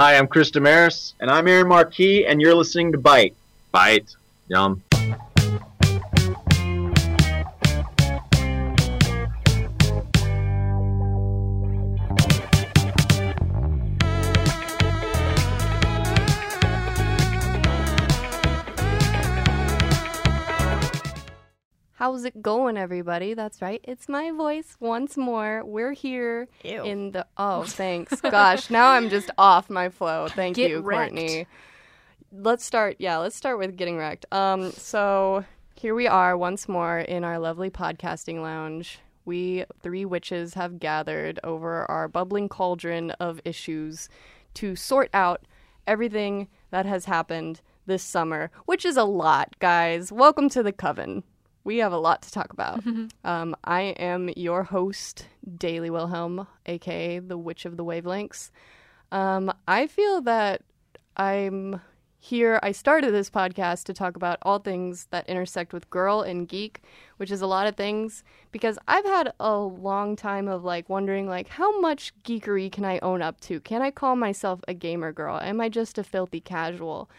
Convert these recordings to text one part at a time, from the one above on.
Hi, I'm Chris Damaris. And I'm Aaron Marquis, and you're listening to Bite. Bite. Yum. How's it going, everybody? That's right. It's my voice once more. We're here Ew. in the. Oh, thanks. Gosh, now I'm just off my flow. Thank Get you, wrecked. Courtney. Let's start. Yeah, let's start with getting wrecked. Um, so here we are once more in our lovely podcasting lounge. We three witches have gathered over our bubbling cauldron of issues to sort out everything that has happened this summer, which is a lot, guys. Welcome to the coven. We have a lot to talk about. um, I am your host, Daily Wilhelm, aka the Witch of the Wavelengths. Um, I feel that I'm here. I started this podcast to talk about all things that intersect with girl and geek, which is a lot of things because I've had a long time of like wondering like how much geekery can I own up to? Can I call myself a gamer girl? Am I just a filthy casual?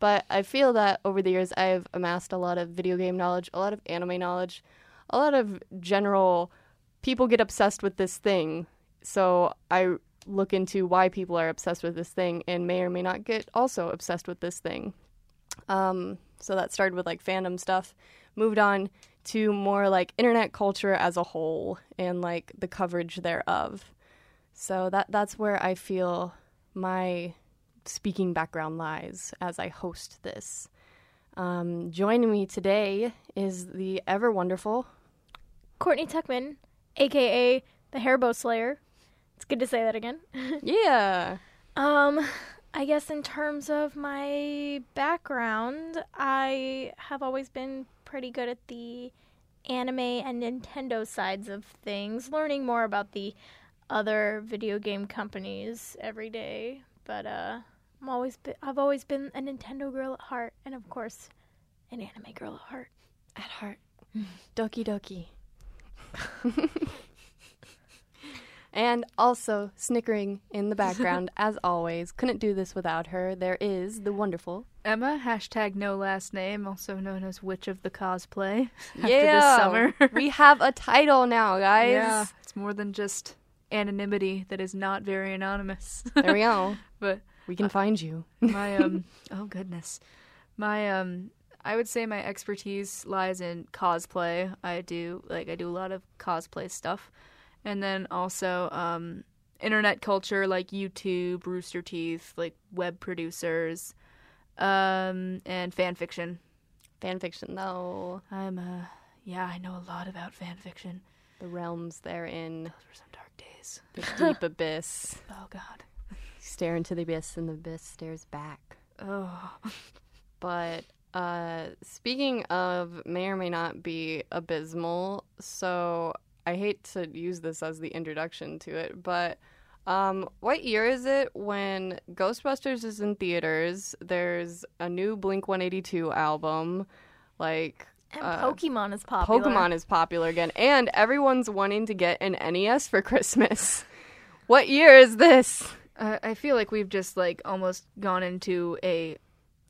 But I feel that over the years I've amassed a lot of video game knowledge, a lot of anime knowledge, a lot of general people get obsessed with this thing. So I look into why people are obsessed with this thing and may or may not get also obsessed with this thing. Um, so that started with like fandom stuff, moved on to more like internet culture as a whole and like the coverage thereof. So that that's where I feel my speaking background lies as I host this. Um, joining me today is the ever wonderful Courtney Tuckman, aka the Hairbow Slayer. It's good to say that again. yeah um, I guess in terms of my background, I have always been pretty good at the anime and Nintendo sides of things, learning more about the other video game companies every day. But uh, I'm always be- I've always been a Nintendo girl at heart, and of course, an anime girl at heart. at heart. Doki doki. and also snickering in the background, as always. Couldn't do this without her. There is the wonderful. Emma, hashtag no last name, also known as Witch of the Cosplay. Yeah. After this summer. we have a title now, guys. yeah, it's more than just anonymity that is not very anonymous. There we go. but We can find you. my um oh goodness. My um I would say my expertise lies in cosplay. I do like I do a lot of cosplay stuff. And then also um internet culture like YouTube, Rooster Teeth, like web producers, um and fan fiction. Fan fiction, though. I'm uh yeah, I know a lot about fan fiction. The realms therein. Those were some dark days. The deep abyss. Oh god. Stare into the abyss, and the abyss stares back. Oh. But uh, speaking of may or may not be abysmal, so I hate to use this as the introduction to it, but um, what year is it when Ghostbusters is in theaters? There's a new Blink 182 album, like And Uh, Pokemon is popular. Pokemon is popular again, and everyone's wanting to get an NES for Christmas. what year is this? I I feel like we've just like almost gone into a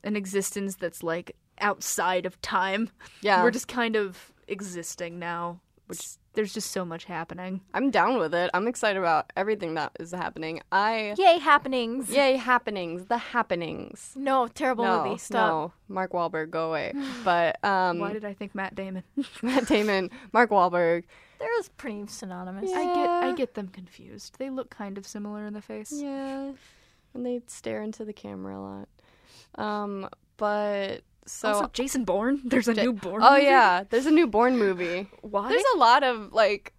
an existence that's like outside of time. Yeah, We're just kind of existing now, which there's just so much happening. I'm down with it. I'm excited about everything that is happening. I Yay, happenings. Yay, happenings. The happenings. No, terrible no, movie. Stop. no, Mark Wahlberg, go away. But um, Why did I think Matt Damon? Matt Damon, Mark Wahlberg. They're just pretty synonymous. I get I get them confused. They look kind of similar in the face. Yeah, and they stare into the camera a lot. Um, but so also, Jason Bourne. There's a Ja- new Bourne. oh movie? yeah, there's a new Bourne movie. Why? There's a lot of like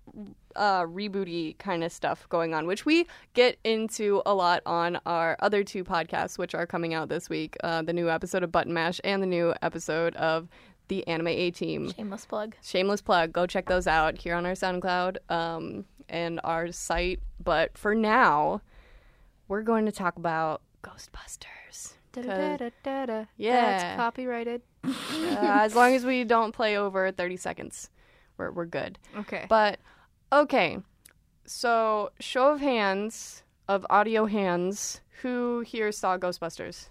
uh rebooty kind of stuff going on, which we get into a lot on our other two podcasts, which are coming out this week. Uh, the new episode of Button Mash and the new episode of the Anime A Team. Shameless plug. Shameless plug. Go check those out here on our SoundCloud um, and our site. But for now, we're going to talk about Ghostbusters. Yeah. That's copyrighted. Uh, as long as we don't play over 30 seconds, we're, we're good. Okay. But okay, so show of hands of audio hands, who here saw Ghostbusters?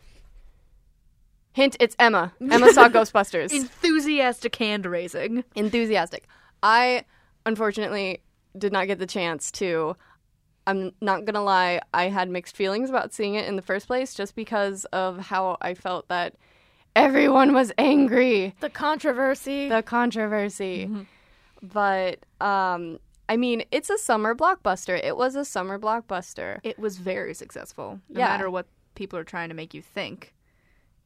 Hint: It's Emma. Emma saw Ghostbusters. Enthusiastic hand raising. Enthusiastic. I unfortunately did not get the chance to. I'm not gonna lie. I had mixed feelings about seeing it in the first place, just because of how I felt that everyone was angry. The controversy. the controversy. But um I mean, it's a summer blockbuster. It was a summer blockbuster. It was very successful. No Yeah. matter what people are trying to make you think.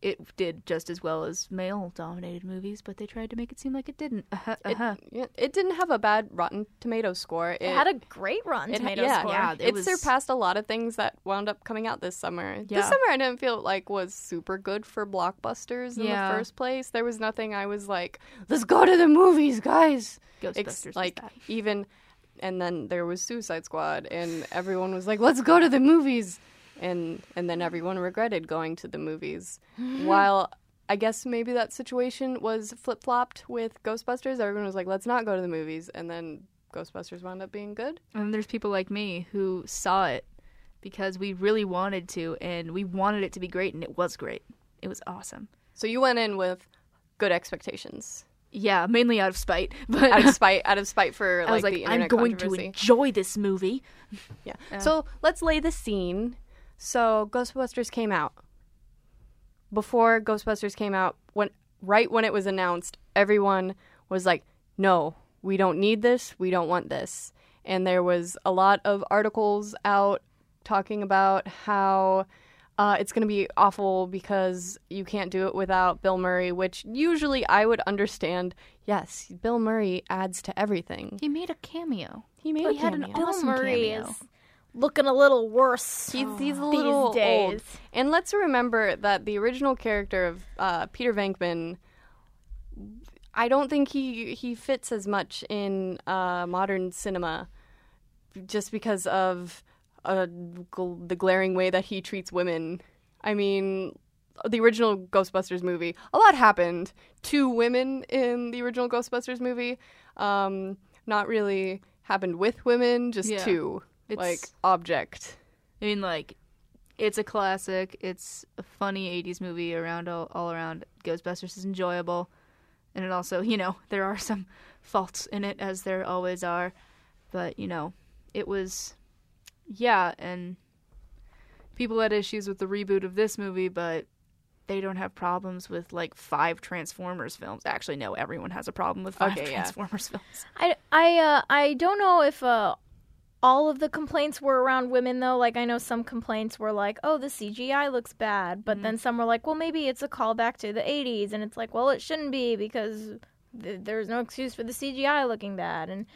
It did just as well as male dominated movies, but they tried to make it seem like it didn't. Uh-huh, It, uh-huh. yeah, it didn't have a bad Rotten Tomatoes score. It, it had a great Rotten it Tomatoes yeah, score. yeah. It, It was- surpassed a lot of things that wound up coming out this summer. This summer, I didn't feel like was super good for blockbusters in Yeah. the first place. There was nothing I was like, "Let's go to the movies, guys!" Ghostbusters Ex- like even and then there was Suicide Squad and everyone was like let's go to the movies and and then mm. everyone regretted going to the movies while I guess maybe that situation was flip-flopped with Ghostbusters everyone was like let's not go to the movies and then Ghostbusters wound up being good And there's people like me who saw it because we really wanted to, and we wanted it to be great, and it was great. It was awesome. so you went in with good expectations Yeah, mainly out of spite, but out of spite out of spite for like, I was like, the I'm going to enjoy this movie. Yeah. Yeah. So let's lay the scene. So Ghostbusters came out. Before Ghostbusters came out, when right when it was announced, everyone was like, "No, we don't need this. We don't want this." And there was a lot of articles out talking about how uh, it's going to be awful because you can't do it without Bill Murray, which usually I would understand. Yes, Bill Murray adds to everything. He made a cameo. He made He a had an cameo. Bill awesome Murray cameo. is looking a little worse. He's, he's a these days. old. And let's remember that the original character of uh, Peter Venkman, I don't think he he fits as much in uh, modern cinema, just because of uh, gl- the glaring way that he treats women. I mean, the original Ghostbusters movie, a lot happened to women in the original Ghostbusters movie. Um, not really happened with women, just Yeah. to It's- like object. I mean, like, it's a classic. It's a funny '80s movie around all, all around. Ghostbusters is enjoyable, and it also, you know, there are some faults in it as there always are, but you know, it was, yeah, and people had issues with the reboot of this movie, but they don't have problems with like five Transformers films. Actually, no, everyone has a problem with five Okay, yeah. Transformers films. I I uh I don't know if uh all of the complaints were around women though. Like I know some complaints were like, "Oh, the CGI looks bad," but then some were like, "Well, maybe it's a callback to the '80s," and it's like, "Well, it shouldn't be because." th- There's no excuse for the CGI looking bad, and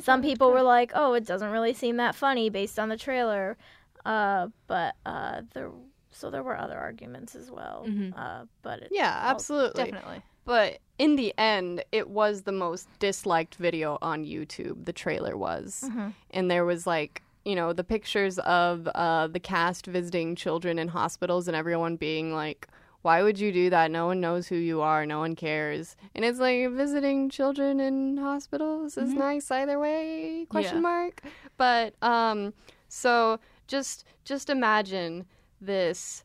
some people were like, "Oh, it doesn't really seem that funny based on the trailer," uh, but uh, there, so there were other arguments as well. Mhm. Uh, but it, Yeah, all- absolutely. Definitely. But in the end, it was the most disliked video on YouTube. The trailer was, Mhm. and there was like you know the pictures of uh, the cast visiting children in hospitals, and everyone being like. Why would you do that? No one knows who you are. No one cares. And it's like visiting children in hospitals is nice either way? Question Yeah. mark. But um, so just just imagine this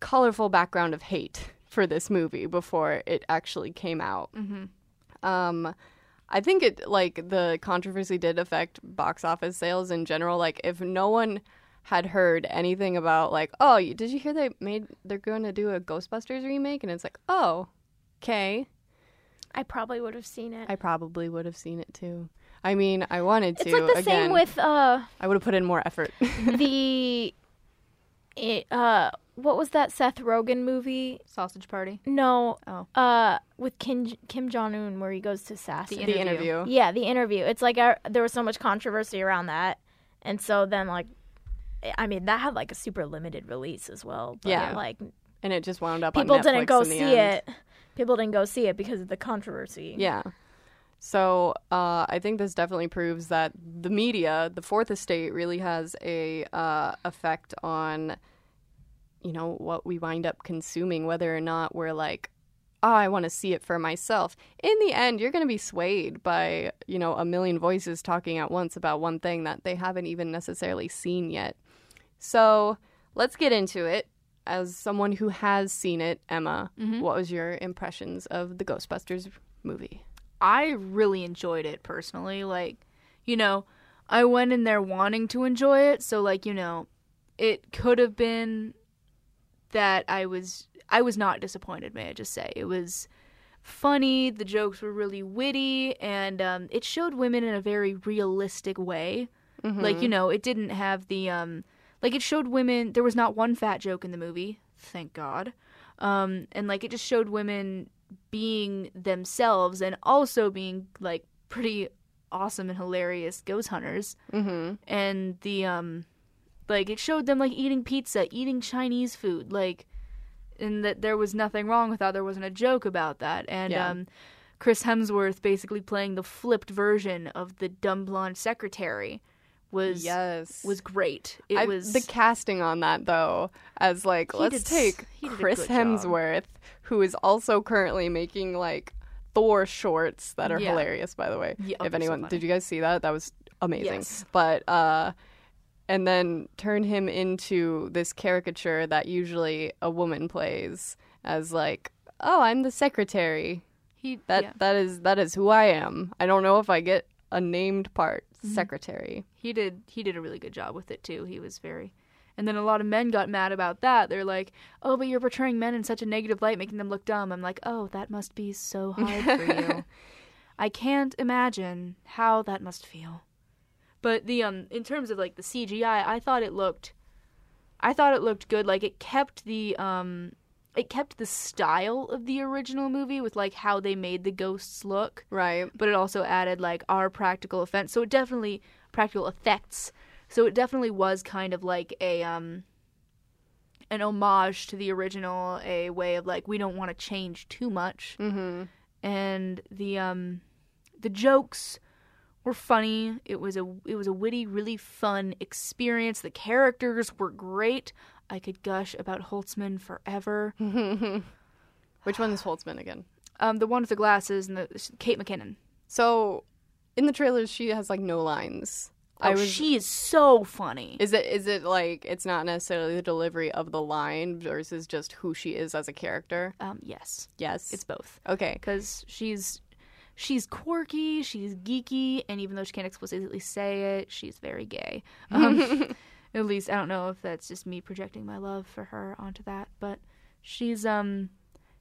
colorful background of hate for this movie before it actually came out. Mm-hmm. Um, I think it like the controversy did affect box office sales in general. Like if no one had heard anything about like, oh, you- did you hear they made they're going to do a Ghostbusters remake, and it's like, oh, okay, I probably would have seen it. I probably would have seen it too. I mean, I wanted to. it's like the Again, same with uh I would have put in more effort. the it, uh what was that Seth Rogen movie? Sausage Party. No. Oh. Uh with Kim Kim Jong Un where he goes to assassin. The the interview. interview. yeah, the interview. It's like uh, there was so much controversy around that. And so then like I mean that had like a super limited release as well. But Yeah. like and it just wound up. people on didn't go in the see end. it. People didn't go see it because of the controversy. Yeah. So uh, I think this definitely proves that the media, the fourth estate, really has a uh, effect on, you know, what we wind up consuming, whether or not we're like, oh, I want to see it for myself. In the end, you're going to be swayed by, you know, a million voices talking at once about one thing that they haven't even necessarily seen yet. So let's get into it. As someone who has seen it, Emma, Mhm. what was your impressions of the Ghostbusters movie? I really enjoyed it personally. Like, you know, I went in there wanting to enjoy it, so like, you know, it could have been that I was I was not disappointed, may I just say. It was funny, the jokes were really witty, and um, it showed women in a very realistic way. Like, you know, it didn't have the um like it showed women there was not one fat joke in the movie, thank God. Um and like it just showed women being themselves and also being like pretty awesome and hilarious ghost hunters Mm-hmm. and the um like it showed them like eating pizza eating chinese food like and that there was nothing wrong with that there wasn't a joke about that and Yeah. um chris hemsworth basically playing the flipped version of the dumb blonde secretary was Yes. was great it I- was the casting on that though, as like let's did take he did a Chris good job. Hemsworth, who is also currently making like Thor shorts that are Yeah. hilarious, by the way. Yeah, if they're so anyone did you guys see that? That was amazing. Yes. But uh and then turn him into this caricature that usually a woman plays as like, oh, I'm the secretary. he That yeah. that is that is who I am. I don't know if I get a named part, Mm-hmm. secretary. he did he did a really good job with it too. He was very and then a lot of men got mad about that. They're like, "Oh, but you're portraying men in such a negative light, making them look dumb." I'm like, "Oh, that must be so hard for you. I can't imagine how that must feel." But the um in terms of like the CGI, I thought it looked I thought it looked good. Like it kept the um it kept the style of the original movie with like how they made the ghosts look Right. but it also added like our practical effects. So it definitely practical effects. So it definitely was kind of like a um an homage to the original, a way of like we don't want to change too much. Mm-hmm. And the um the jokes were funny. It was a it was a witty, really fun experience. The characters were great. I could gush about Holtzmann forever. Which one's Holtzmann again? Um, the one with the glasses and the Kate McKinnon. So, in the trailers, she has like no lines. Oh, was. she is so funny. is it is it like it's not necessarily the delivery of the line versus just who she is as a character? Um, yes, Yes, it's both okay. because she's she's quirky, she's geeky, and even though she can't explicitly say it, she's very gay. Um, at least I don't know if that's just me projecting my love for her onto that, but she's um,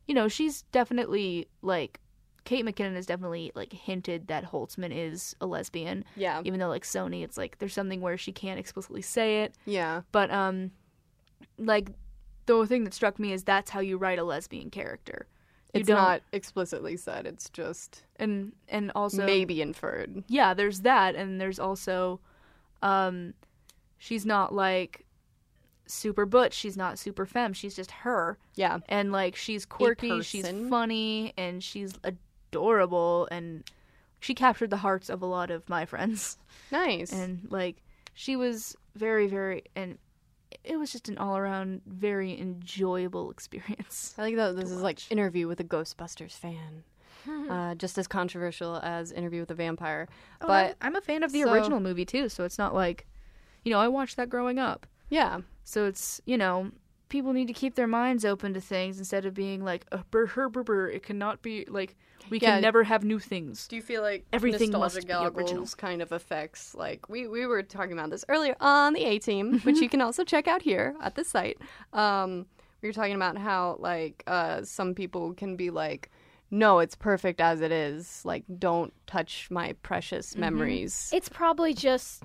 you know, she's definitely like Kate McKinnon has definitely like hinted that Holtzmann is a lesbian, Yeah, even though like Sony, it's like there's something where she can't explicitly say it, yeah, but um, like the thing that struck me is that's how you write a lesbian character. It's not explicitly said. It's just and and also maybe inferred. yeah there's that and there's also um she's not like super butch she's not super femme she's just her Yeah, and like she's quirky she's funny and she's adorable and she captured the hearts of a lot of my friends nice. and like she was very very and it was just an all-around very enjoyable experience I like that this is like interview with a Ghostbusters fan. uh, just as controversial as Interview with a Vampire. but But i'm a fan of the so- original movie too so it's not like you know i watched that growing up yeah, So it's, you know, people need to keep their minds open to things instead of being like, uh, brr, her, brr, brr. it cannot be, like, we Yeah. can never have new things. Do you feel like Everything nostalgia must be original. goggles kind of affects like we we were talking about this earlier on the A team, which you can also check out here at the site. Um, we were talking about how like uh, some people can be like, no, it's perfect as it is. Like, don't touch my precious Mm-hmm. memories. It's probably just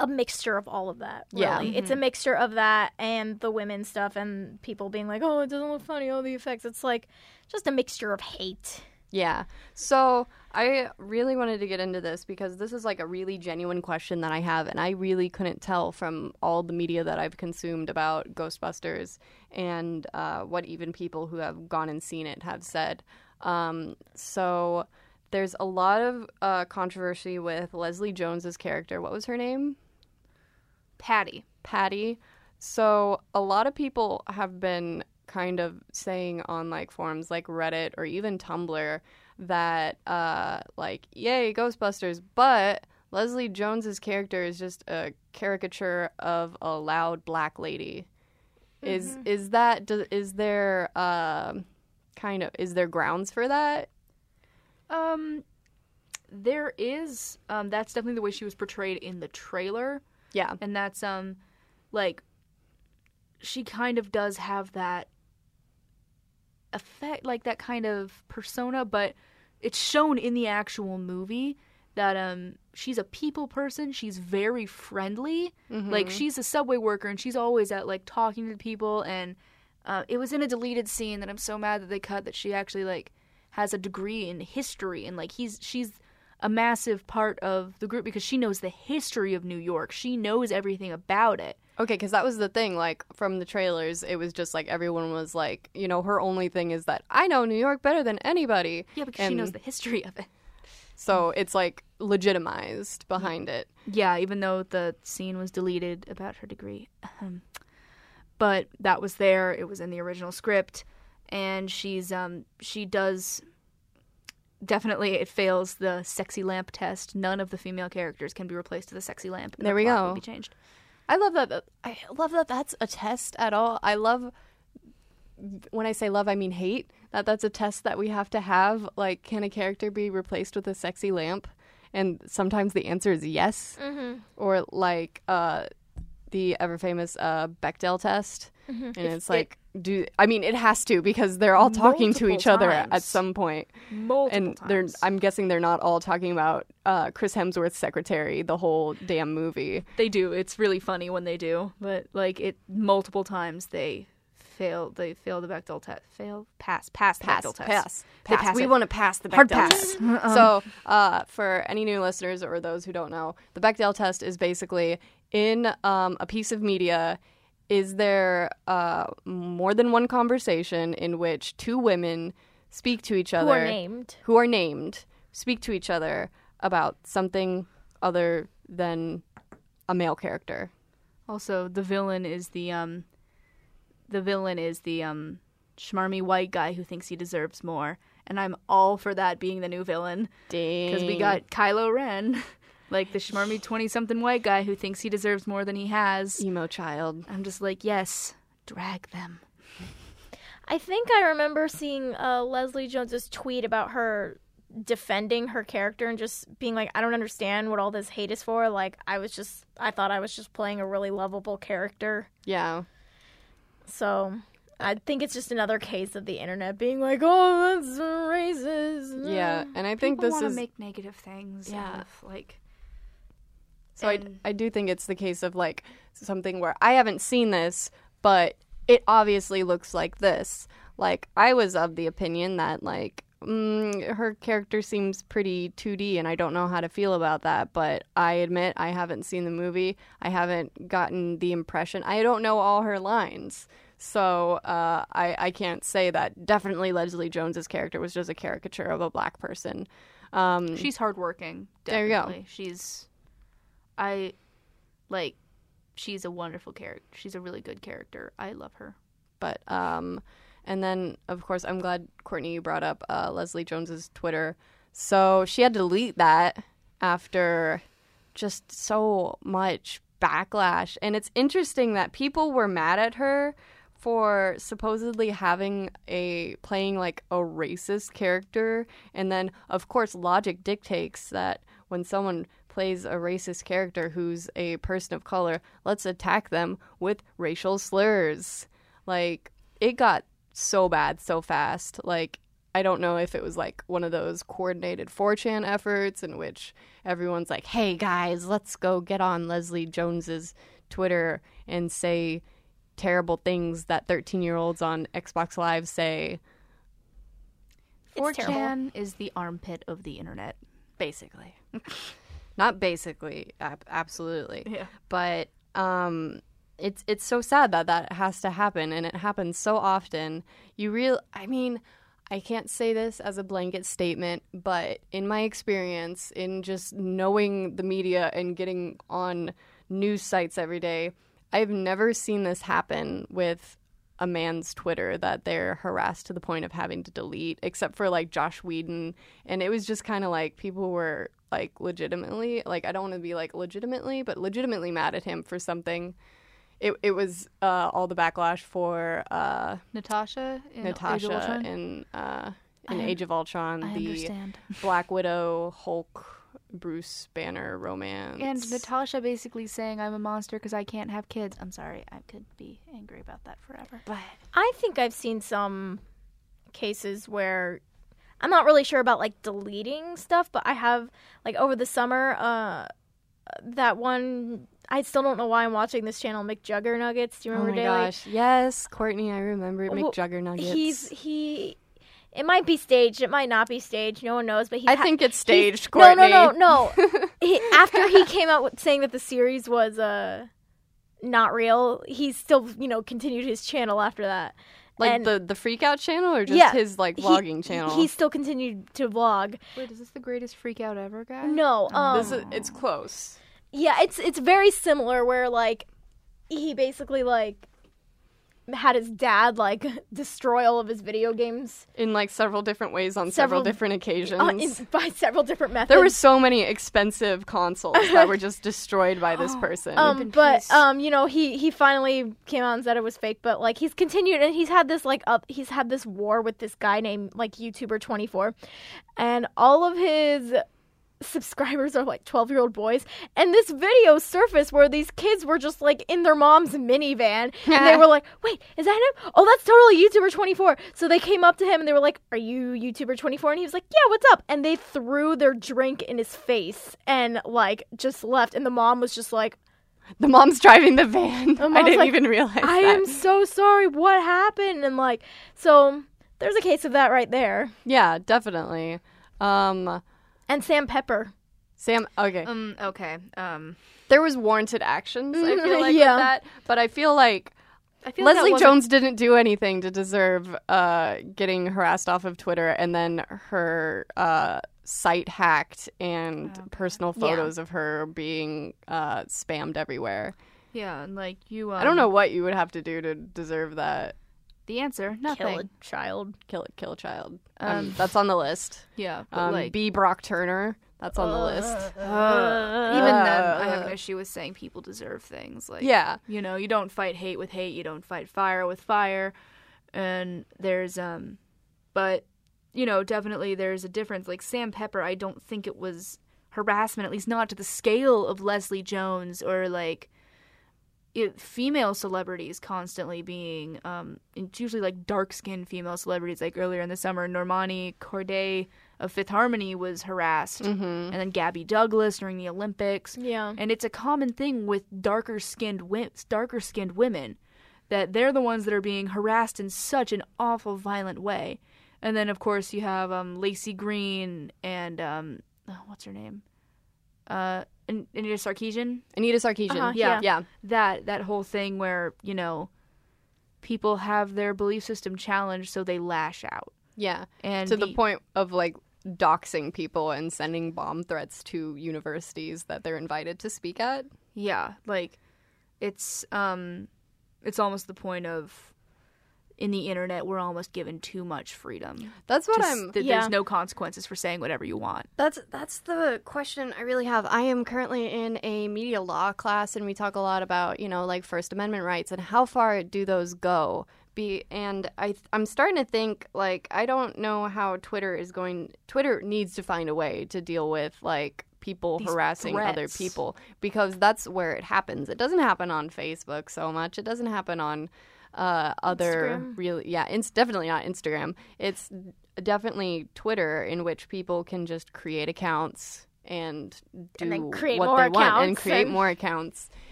a mixture of all of that. Yeah. Really. It's a mixture of that and the women stuff and people being like, "Oh, it doesn't look funny. All the effects." It's like just a mixture of hate. Yeah. So I really wanted to get into this because this is like a really genuine question that I have, and I really couldn't tell from all the media that I've consumed about Ghostbusters and uh, what even people who have gone and seen it have said. Um, so there's a lot of uh, controversy with Leslie Jones's character. What was her name? Patty. Patty. So a lot of people have been kind of saying on like forums like Reddit or even Tumblr that uh like yay Ghostbusters, but Leslie Jones's character is just a caricature of a loud black lady. Is Mm-hmm. is that does, is there um kind of is there grounds for that? Um, there is. Um, that's definitely the way she was portrayed in the trailer, Yeah. and that's um, like, she kind of does have that effect, like that kind of persona, but it's shown in the actual movie that um she's a people person. She's very friendly. Like she's a subway worker, and she's always at like talking to people. And uh, it was in a deleted scene that I'm so mad that they cut that she actually like has a degree in history and like he's she's a massive part of the group because she knows the history of New York. She knows everything about it. Okay, because that was the thing. Like from the trailers, it was just like everyone was like, you know, her only thing is that I know New York better than anybody. Yeah, because she knows the history of it. So it's like legitimized behind it. Yeah, even though the scene was deleted about her degree. But that was there. It was in the original script and she's um she does definitely it fails the sexy lamp test. None of the female characters can be replaced with a sexy lamp. There we go. Will be changed. I love that. that- I love that that's a test at all. I love when I say love, I mean hate. That that's a test that we have to have. Like, can a character be replaced with a sexy lamp? And sometimes the answer is yes. Mm-hmm. Or like uh, the ever famous uh, Bechdel test. And it's like, do I mean it has to because they're all talking to each other at some point. Multiple and they're. I'm guessing they're not all talking about uh, Chris Hemsworth's secretary the whole damn movie. They do. It's really funny when they do, but like it multiple times they fail. They fail the Bechdel test. Fail. Pass. Pass. The pass, Bechdel test. pass, pass. pass we want to pass the Hard pass. test. so, uh, for any new listeners or those who don't know, the Bechdel test is basically in um, a piece of media. Is there uh, more than one conversation in which two women speak to each other Who are named. who are named speak to each other about something other than a male character? Also, the villain is the um, the villain is the um, schmarmy white guy who thinks he deserves more, and I'm all for that being the new villain Dang. because we got Kylo Ren, like the schmarmy twenty something white guy who thinks he deserves more than he has. emo child. I'm just like, yes, drag them. I think I remember seeing uh, Leslie Jones's tweet about her defending her character and just being like, I don't understand what all this hate is for. Like, I was just, I thought I was just playing a really lovable character. Yeah. So I think it's just another case of the internet being like, oh, that's racist. Yeah, and I think People this want to is make negative things. Yeah. of, like. So I, And- I do think it's the case of like something where I haven't seen this, but it obviously looks like this. Like I was of the opinion that like mm, her character seems pretty 2D, and I don't know how to feel about that. But I admit I haven't seen the movie. I haven't gotten the impression. I don't know all her lines. So uh, I, I can't say that definitely Leslie Jones's character was just a caricature of a black person. Um, She's hardworking. There you go. She's, I, like, she's a wonderful character. She's a really good character. I love her. but um and then of course i'm glad courtney you brought up uh, leslie jones's twitter so she had to delete that after just so much backlash and it's interesting that people were mad at her for supposedly having a playing like a racist character and then of course logic dictates that when someone plays a racist character who's a person of color let's attack them with racial slurs like it got so bad so fast like I don't know if it was like one of those coordinated 4chan efforts in which everyone's like, hey guys, let's go get on Leslie Jones's Twitter and say terrible things that 13 year olds on Xbox Live say. It's 4chan is the armpit of the internet. Basically. Not basically, ab- absolutely. Yeah. But um, it's it's so sad that that has to happen, and it happens so often. You real, I mean, I can't say this as a blanket statement, but in my experience, in just knowing the media and getting on news sites every day, I've never seen this happen with a man's Twitter that they're harassed to the point of having to delete, except for like Josh Whedon. And it was just kind of like people were like legitimately, like, I don't want to be like legitimately, but legitimately mad at him for something. it it was uh, all the backlash for uh, Natasha in Age of Natasha Ultron? in uh, in I- Age of Ultron, I the understand. Black Widow, Hulk, Bruce Banner romance, And Natasha basically saying I'm a monster because I can't have kids. I'm sorry, I could be angry about that forever. But I think I've seen some cases where I'm not really sure about like deleting stuff, but I have like over the summer, uh, that one. I still don't know why I'm watching this channel, McJuggerNuggets. Do you remember? Oh remember my Daily? gosh, yes, Courtney, I remember Well, McJuggernuggets. He's he. It might be staged. It might not be staged. No one knows. But he I ha- think it's staged. No, Courtney. no, no, no. he, after he came out with saying that the series was uh not real, he still you know continued his channel after that. Like And the the freak out channel or just Yeah, his like he- vlogging channel. He still continued to vlog. wait, is this the greatest freak out ever, guy? No, um, This is, it's close. yeah, it's it's very similar. Where like he basically like had his dad like destroy all of his video games in like several different ways on several, Several- different occasions. uh, in, by several different methods. there were so many expensive consoles that were just destroyed by this person. um but um you know he he finally came out and said it was fake but like he's continued and he's had this like up he's had this war with this guy named like youtuber 24 and all of his subscribers are like 12 year old boys and this video surfaced where these kids were just like in their mom's minivan and they were like wait is that him oh that's totally youtuber 24 so they came up to him and they were like are you youtuber 24 and he was like yeah what's up and they threw their drink in his face and like just left and the mom was just like the mom's driving the van. The I didn't like, even realize I that. am so sorry. What happened? And like, so there's a case of that right there. Yeah, definitely. Um, And Sam Pepper. Sam. Okay, Um. Okay. Um. there was warranted actions. I feel like Yeah. with that, but I feel like I feel Leslie wasn't- Jones didn't do anything to deserve uh, getting harassed off of Twitter and then her uh, site hacked and Okay. personal Yeah. photos of her being uh, spammed everywhere. Yeah, and like you. Um, I don't know what you would have to do to deserve that. The answer. Nothing. Kill a child. Kill kill a child. Um, Um, that's on the list. Yeah, Um, like B. Brock Turner. That's on the list. uh, even then, I have an Uh. issue with saying people deserve things. Like Yeah. you know, you don't fight hate with hate. You don't fight fire with fire. And there's um, but you know, definitely there's a difference. Like Sam Pepper, I don't think it was harassment, at least not to the scale of Leslie Jones or like it, female celebrities constantly being um it's usually like dark skinned female celebrities like earlier in the summer Normani Kordei of Fifth Harmony was harassed Mm-hmm. and then Gabby Douglas during the Olympics Yeah. and it's a common thing with darker skinned wi- darker skinned women that they're the ones that are being harassed in such an awful violent way and then of course you have um Laci Green and um oh, what's her name uh Anita Sarkeesian Anita Sarkeesian. Uh-huh, yeah. yeah. Yeah. that that whole thing where you know people have their belief system challenged so they lash out Yeah. and To the point of like doxing people and sending bomb threats to universities that they're invited to speak at. yeah like it's um it's almost the point of in the internet we're almost given too much freedom That's what Just I'm that Yeah. there's no consequences for saying whatever you want That's that's the question I really have. I am currently in a media law class, and we talk a lot about you know like First Amendment rights and how far do those go. Be and I I'm starting to think like I don't know how Twitter is going. Twitter needs to find a way to deal with like people These harassing other people because that's where it happens. It doesn't happen on Facebook so much. It doesn't happen on uh, other Instagram. really yeah. It's definitely not Instagram. It's definitely Twitter in which people can just create accounts and do And then create what more they want and create and- more accounts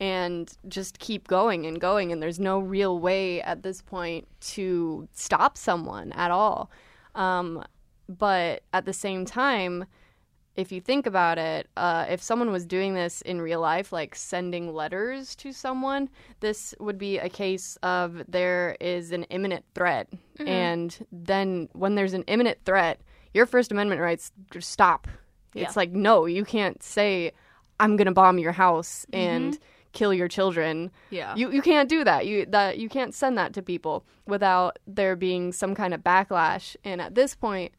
and just keep going and going and there's no real way at this point to stop someone at all um, but at the same time if you think about it, uh, if someone was doing this in real life, like sending letters to someone, this would be a case of there is an imminent threat. And then when there's an imminent threat, your First Amendment rights just stop. It's like, no, you can't say, I'm going to bomb your house and kill your children. yeah You you can't do that. You that you can't send that to people without there being some kind of backlash. And at this point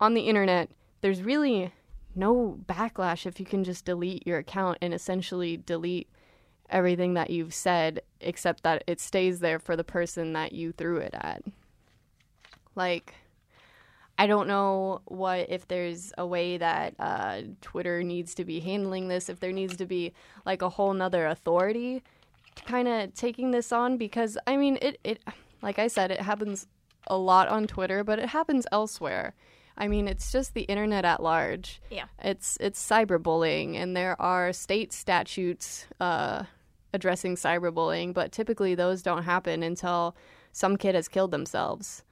on the internet, there's really no backlash if you can just delete your account and essentially delete everything that you've said, except that it stays there for the person that you threw it at. Like, I don't know what if there's a way that uh, Twitter needs to be handling this, if there needs to be like a whole nother authority kind of taking this on because I mean it it like I said it happens a lot on Twitter but it happens elsewhere. I mean it's just the internet at large. Yeah. It's it's cyberbullying and there are state statutes uh, addressing cyberbullying but typically those don't happen until some kid has killed themselves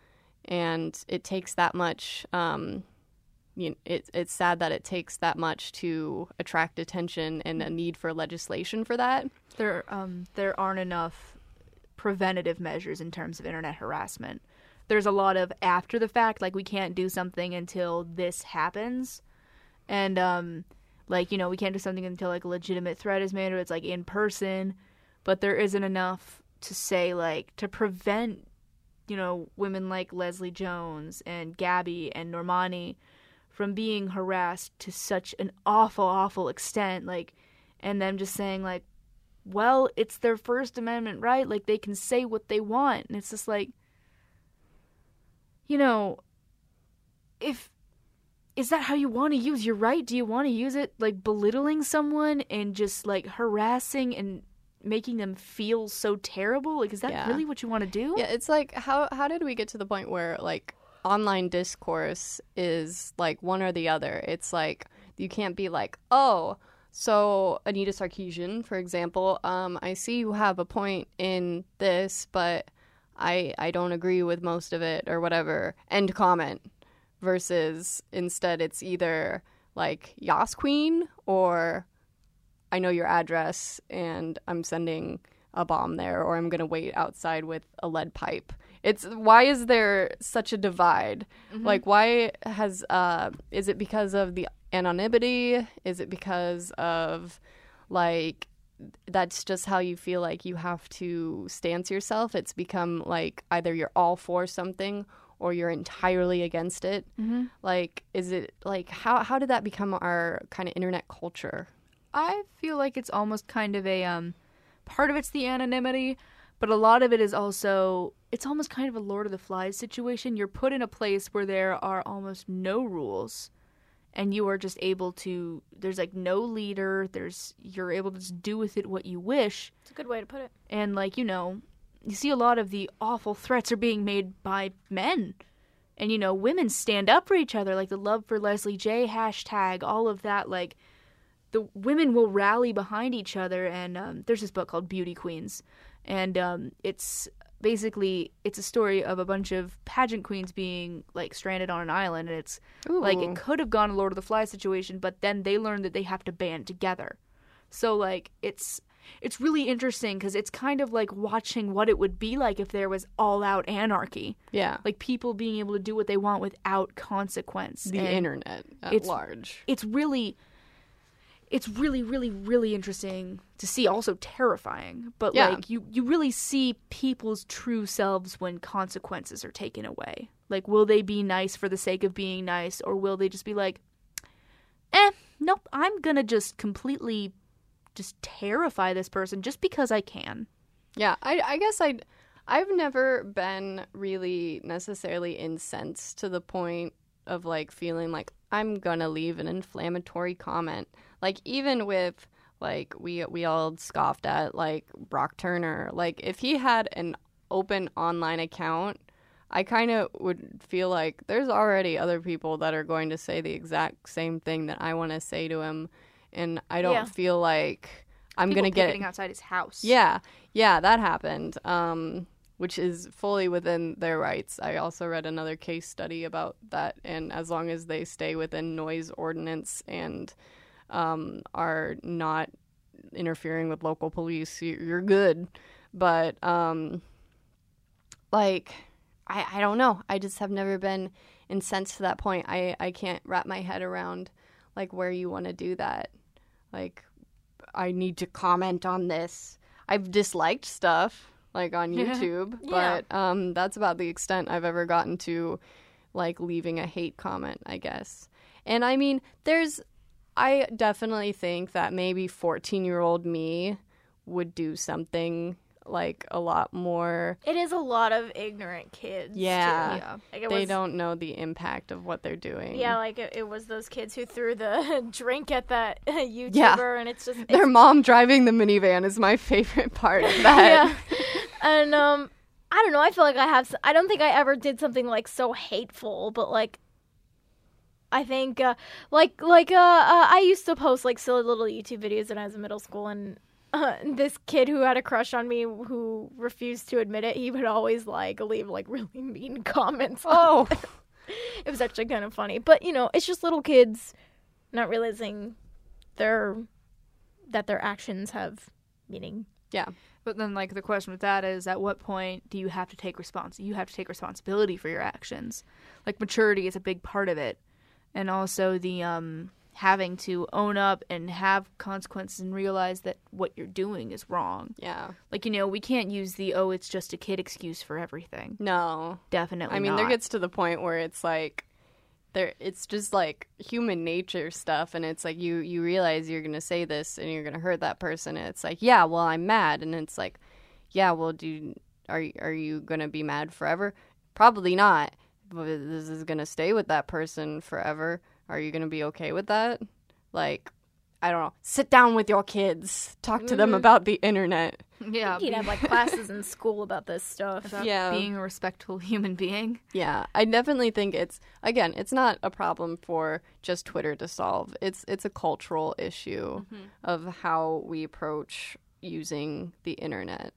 and it takes that much um, you know, it, it's sad that it takes that much to attract attention and a need for legislation for that. There, um, there aren't enough preventative measures in terms of internet harassment. There's a lot of after the fact, like we can't do something until this happens, and um, like you know we can't do something until like a legitimate threat is made or it's like in person, but there isn't enough to say like to prevent, you know, women like Leslie Jones and Gabby and Normani from being harassed to such an awful, awful extent, like, and them just saying like, well, it's their First Amendment right, like they can say what they want, and it's just like, you know, if is that how you want to use your right? Do you want to use it like belittling someone and just like harassing and making them feel so terrible? Like, is that Yeah. really what you want to do? Yeah, it's like how how did we get to the point where like online discourse is like one or the other? It's like you can't be like, oh, so Anita Sarkeesian, for example, um, I see you have a point in this, but I I don't agree with most of it or whatever. End comment. Versus instead, it's either like Yas Queen or I know your address and I'm sending a bomb there or I'm going to wait outside with a lead pipe. It's why is there such a divide? Like why has uh is it because of the anonymity? Is it because of like that's just how you feel like you have to stance yourself? It's become like either you're all for something or you're entirely against it. Like is it like how how did that become our kind of internet culture? I feel like it's almost kind of a um part of it's the anonymity, but a lot of it is also it's almost kind of a Lord of the Flies situation. You're put in a place where there are almost no rules and you are just able to there's like no leader, there's you're able to just do with it what you wish It's a good way to put it. and like, you know, you see a lot of the awful threats are being made by men. And you know, women stand up for each other like the love for Leslie J hashtag, all of that like the women will rally behind each other and um, there's this book called beauty queens and um, it's basically it's a story of a bunch of pageant queens being like stranded on an island and it's like it could have gone a lord of the flies situation but then they learn that they have to band together so like it's it's really interesting because it's kind of like watching what it would be like if there was all out anarchy Yeah. like people being able to do what they want without consequence the And- internet at it's- large. it's really it's really really really interesting to see also terrifying but Yeah. like you you really see people's true selves when consequences are taken away like will they be nice for the sake of being nice or will they just be like eh nope i'm gonna just completely just terrify this person just because i can Yeah, I, I guess I, I've never been really necessarily incensed to the point of like feeling like I'm gonna leave an inflammatory comment. Like even with like we we all scoffed at like Brock Turner. Like if he had an open online account, I kind of would feel like there's already other people that are going to say the exact same thing that I want to say to him, and I don't Yeah. feel like I'm People gonna get picketing outside his house yeah, yeah, that happened. Um, which is fully within their rights. I also read another case study about that, and as long as they stay within noise ordinance and um, are not interfering with local police, you- you're good. But um, like, I I don't know. I just have never been incensed to that point. I I can't wrap my head around like where you want to do that. Like, I need to comment on this. I've disliked stuff like on YouTube, Yeah. but um, that's about the extent I've ever gotten to like leaving a hate comment, I guess. And I mean, there's, I definitely think that maybe 14 year old me would do something like a lot more. It is a lot of ignorant kids. Yeah. too. Yeah. Like They was, don't know the impact of what they're doing. Yeah, like it, it was those kids who threw the drink at that YouTuber, and it's just it's, Their mom driving the minivan is my favorite part of that. yeah. And um, I don't know. I feel like I have. I don't think I ever did something like so hateful, but like. I think, uh, like, like, uh, uh, I used to post like silly little YouTube videos when I was in middle school, and uh, this kid who had a crush on me, who refused to admit it, he would always like leave like really mean comments. Oh, it was actually kind of funny. But you know, it's just little kids not realizing their that their actions have meaning. yeah. But then, like, the question with that is, at what point do you have to take respons? You have to take responsibility for your actions. Like, maturity is a big part of it, and also the um having to own up and have consequences and realize that what you're doing is wrong. Yeah. Like, you know, we can't use the "oh, it's just a kid" excuse for everything. No. Definitely. I mean, there gets to the point where it's like there it's just like human nature stuff and it's like you you realize you're going to say this and you're going to hurt that person and it's like, "Yeah, well, I'm mad." And it's like, "Yeah, well, do you, are are you going to be mad forever?" Probably not. But this is going to stay with that person forever. Are you going to be okay with that? Like I don't know. Sit down with your kids. Talk to them mm-hmm. about the internet. yeah, You'd have like classes in school about this stuff. about Yeah. being a respectful human being. Yeah, I definitely think it's again, it's not a problem for just Twitter to solve. It's it's a cultural issue mm-hmm. of how we approach using the internet.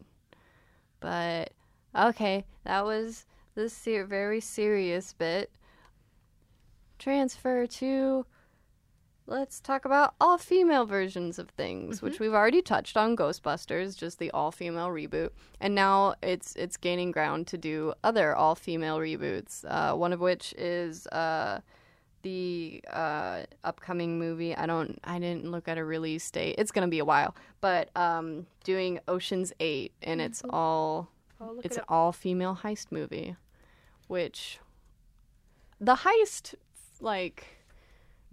But okay, that was the ser- very serious bit. Transfer to let's talk about all female versions of things, which we've already touched on Ghostbusters, just the all female reboot, and now it's it's gaining ground to do other all female reboots. Uh, one of which is uh, the uh, upcoming movie. I don't, I didn't look at a release date. It's gonna be a while, but um, doing Ocean's Eight, and it's all it's an all female heist movie, which the heist like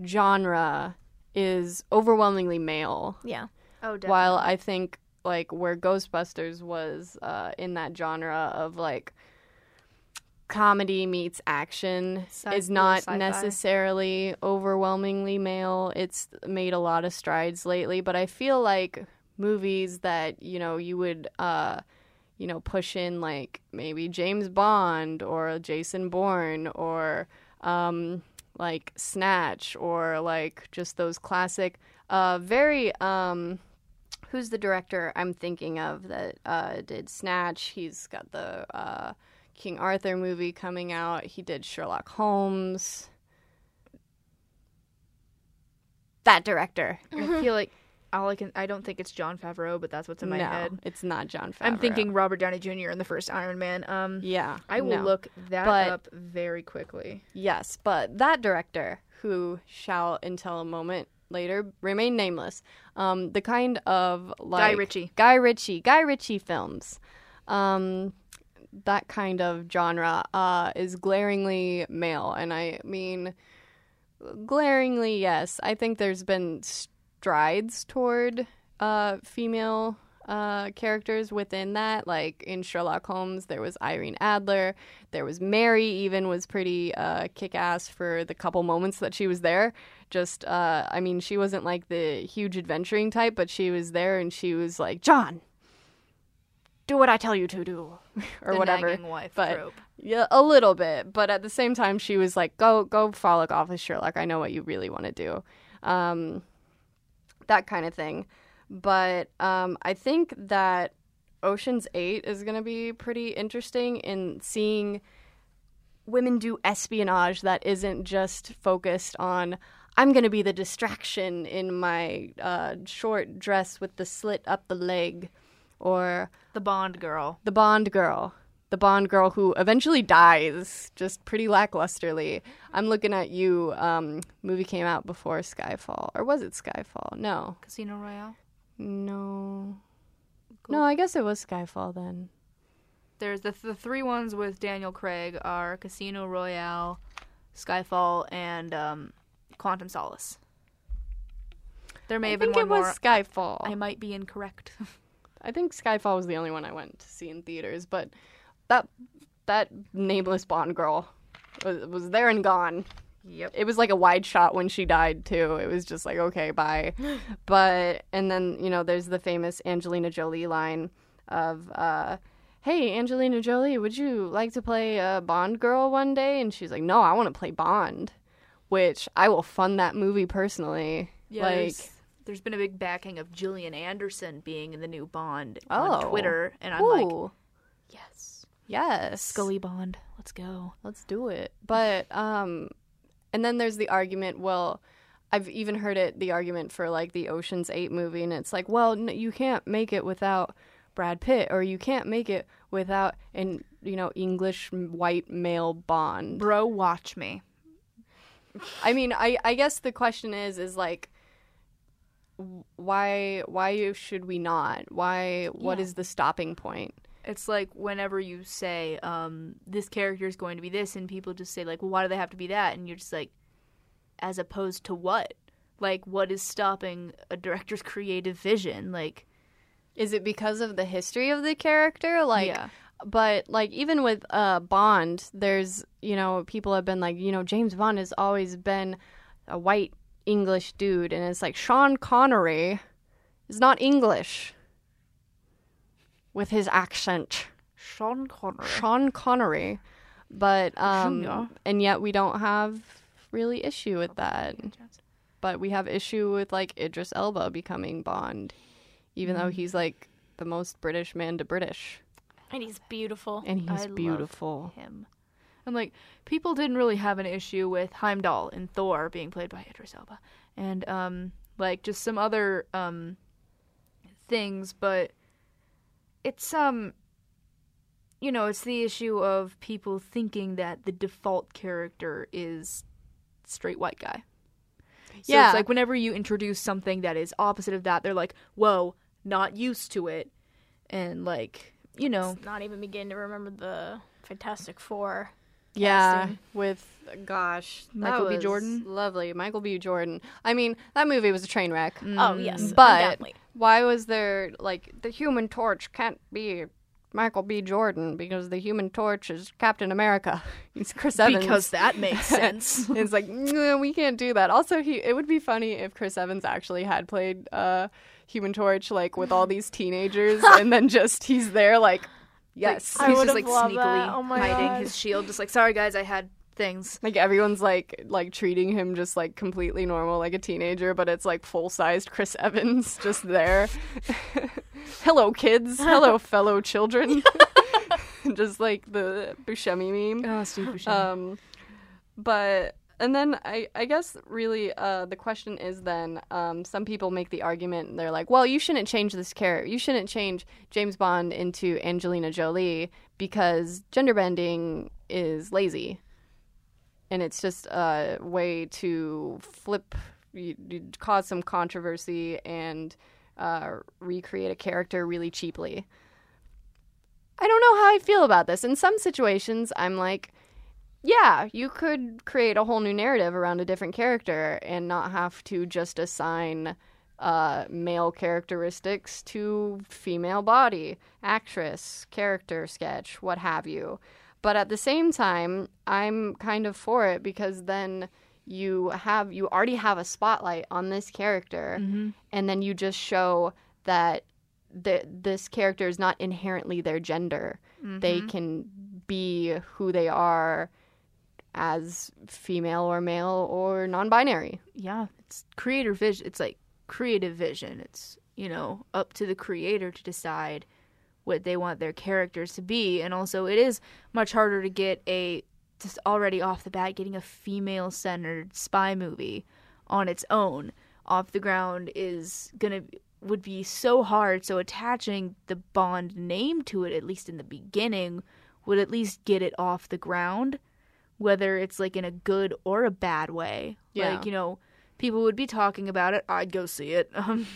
genre is overwhelmingly male Yeah. Oh, definitely. while I think like where Ghostbusters was uh, in that genre of like comedy meets action Sci- is not sci-fi. necessarily overwhelmingly male. It's made a lot of strides lately, but I feel like movies that you know you would uh, you know push in like maybe James Bond or Jason Bourne or um, like Snatch or like just those classic, uh, very um, who's the director I'm thinking of that uh, did Snatch? He's got the uh, King Arthur movie coming out. He did Sherlock Holmes. That director. I feel like all I can. I don't think it's Jon Favreau, but that's what's in my no, head. it's not Jon Favreau. I'm thinking Robert Downey Jr. in the first Iron Man. Um, Yeah, I will no. look that But- up very quickly. Yes, but that director, who shall until a moment later remain nameless, um, the kind of like Guy Ritchie. Guy Ritchie, Guy Ritchie films, um, that kind of genre uh, is glaringly male, and I mean, glaringly yes. I think there's been strides toward uh, female uh, characters within that. Like in Sherlock Holmes, there was Irene Adler. There was Mary. Even was pretty uh, kick ass for the couple moments that she was there. Just, uh, I mean, she wasn't like the huge adventuring type, but she was there and she was like, John, do what I tell you to do, or The whatever. but trope. yeah, a little bit, but at the same time, she was like, "Go, go, frolic off with Sherlock. I know what you really want to do," um, that kind of thing. But um, I think that Ocean's Eight is going to be pretty interesting in seeing women do espionage that isn't just focused on. I'm going to be the distraction in my uh, short dress with the slit up the leg, or The Bond girl. the Bond girl. The Bond girl who eventually dies, just pretty lacklusterly. I'm looking at you. Um, movie came out before Skyfall, or was it Skyfall? No, Casino Royale. no, Cool. no. I guess it was Skyfall then. There's the the three ones with Daniel Craig are Casino Royale, Skyfall, and um, Quantum Solace. There may I have been think one it was. Skyfall. I might be incorrect. I think Skyfall was the only one I went to see in theaters, but that that nameless Bond girl was, was there and gone. Yep. It was like a wide shot when she died too. It was just like okay, bye. but and then you know there's the famous Angelina Jolie line of. uh Hey Angelina Jolie, would you like to play a Bond girl one day? And she's like, No, I want to play Bond, which I will fund that movie personally. Yeah, like, there's, there's been a big backing of Gillian Anderson being in the new Bond Oh. on Twitter, and I'm like, ooh, yes, yes, Scully Bond, let's go. let's do it. But um, and then there's the argument. Well, I've even heard it the argument for like the Ocean's Eight movie, and it's like, well, n- you can't make it without Brad Pitt, or you can't make it without an you know English white male Bond. Bro, watch me. I mean, I I guess the question is is like. Why? Why should we not? Why? What Yeah. is the stopping point? It's like whenever you say, um, this character is going to be this, and people just say, like, well, why do they have to be that? And you're just like, as opposed to what? Like, what is stopping a director's creative vision? Like, Is it because of the history of the character? Like, yeah. but like even with uh Bond, there's you know people have been like you know James Bond has always been a white English dude, and it's like Sean Connery is not English with his accent. Sean Connery. Sean Connery, but um, Junior. and yet we don't have really issue with that. But we have issue with like Idris Elba becoming Bond, even though he's like the most British man to British, And he's beautiful. and I he's love beautiful. him. And like people didn't really have an issue with Heimdall in Thor being played by Idris Elba, and um like just some other um things, but it's um you know it's the issue of people thinking that the default character is straight white guy. So Yeah. it's like whenever you introduce something that is opposite of that, they're like, "Whoa, not used to it," and like you know, Let's not even begin to remember the Fantastic Four. Yeah, casting. with gosh, that Michael B. was Jordan? lovely. Michael B. Jordan. I mean, that movie was a train wreck. Oh yes, But- undoubtedly. Why was there like the Human Torch can't be Michael B. Jordan because the Human Torch is Captain America. He's Chris Evans. because that makes sense. it's like "Nah, we can't do that. Also, he it would be funny if Chris Evans actually had played uh, Human Torch like with all these teenagers, and then just he's there like, yes, I he's would've just like loved sneakily that. Oh my hiding God. his shield, just like, sorry guys, I had things. like everyone's like like treating him just like completely normal like a teenager but it's like full-sized chris evans just there. Hello kids. Hello fellow children. Just like the buscemi meme. Oh, Steve um but and then i i guess really uh the question is then um some people make the argument and they're like well you shouldn't change this character you shouldn't change james bond into angelina jolie because gender bending is lazy and it's just a way to flip you, you cause some controversy and uh, recreate a character really cheaply I don't know how I feel about this. In some situations, I'm like, yeah, you could create a whole new narrative around a different character and not have to just assign uh, male characteristics to female body, actress, character sketch, what have you. But at the same time, I'm kind of for it because then you have you already have a spotlight on this character mm-hmm. and then you just show that the, this character is not inherently their gender. They mm-hmm. can be who they are as female or male or non-binary. yeah, it's creator vision. It's like creative vision. It's you know up to the creator to decide what they want their characters to be, and also it is much harder to get a just already off the bat getting a female centered spy movie on its own off the ground is gonna would be so hard. So attaching the Bond name to it, at least in the beginning, would at least get it off the ground, whether it's like in a good or a bad way. Yeah. Like, you know, people would be talking about it. I'd go see it. Um,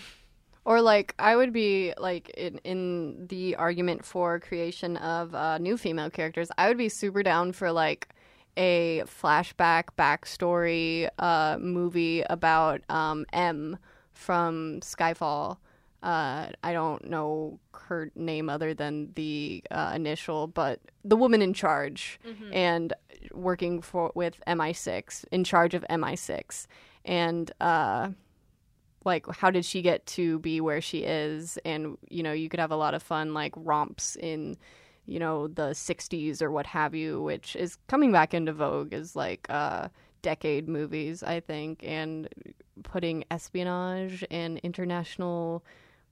Or like I would be like in, in the argument for creation of uh, new female characters, I would be super down for like a flashback backstory uh, movie about um, M from Skyfall. uh, I don't know her name other than the uh, initial, but the woman in charge and working for with MI6, in charge of MI6, and uh, like how did she get to be where she is? And you know, you could have a lot of fun like romps in you know the 60s or what have you which is coming back into vogue is like uh decade movies i think and putting espionage and international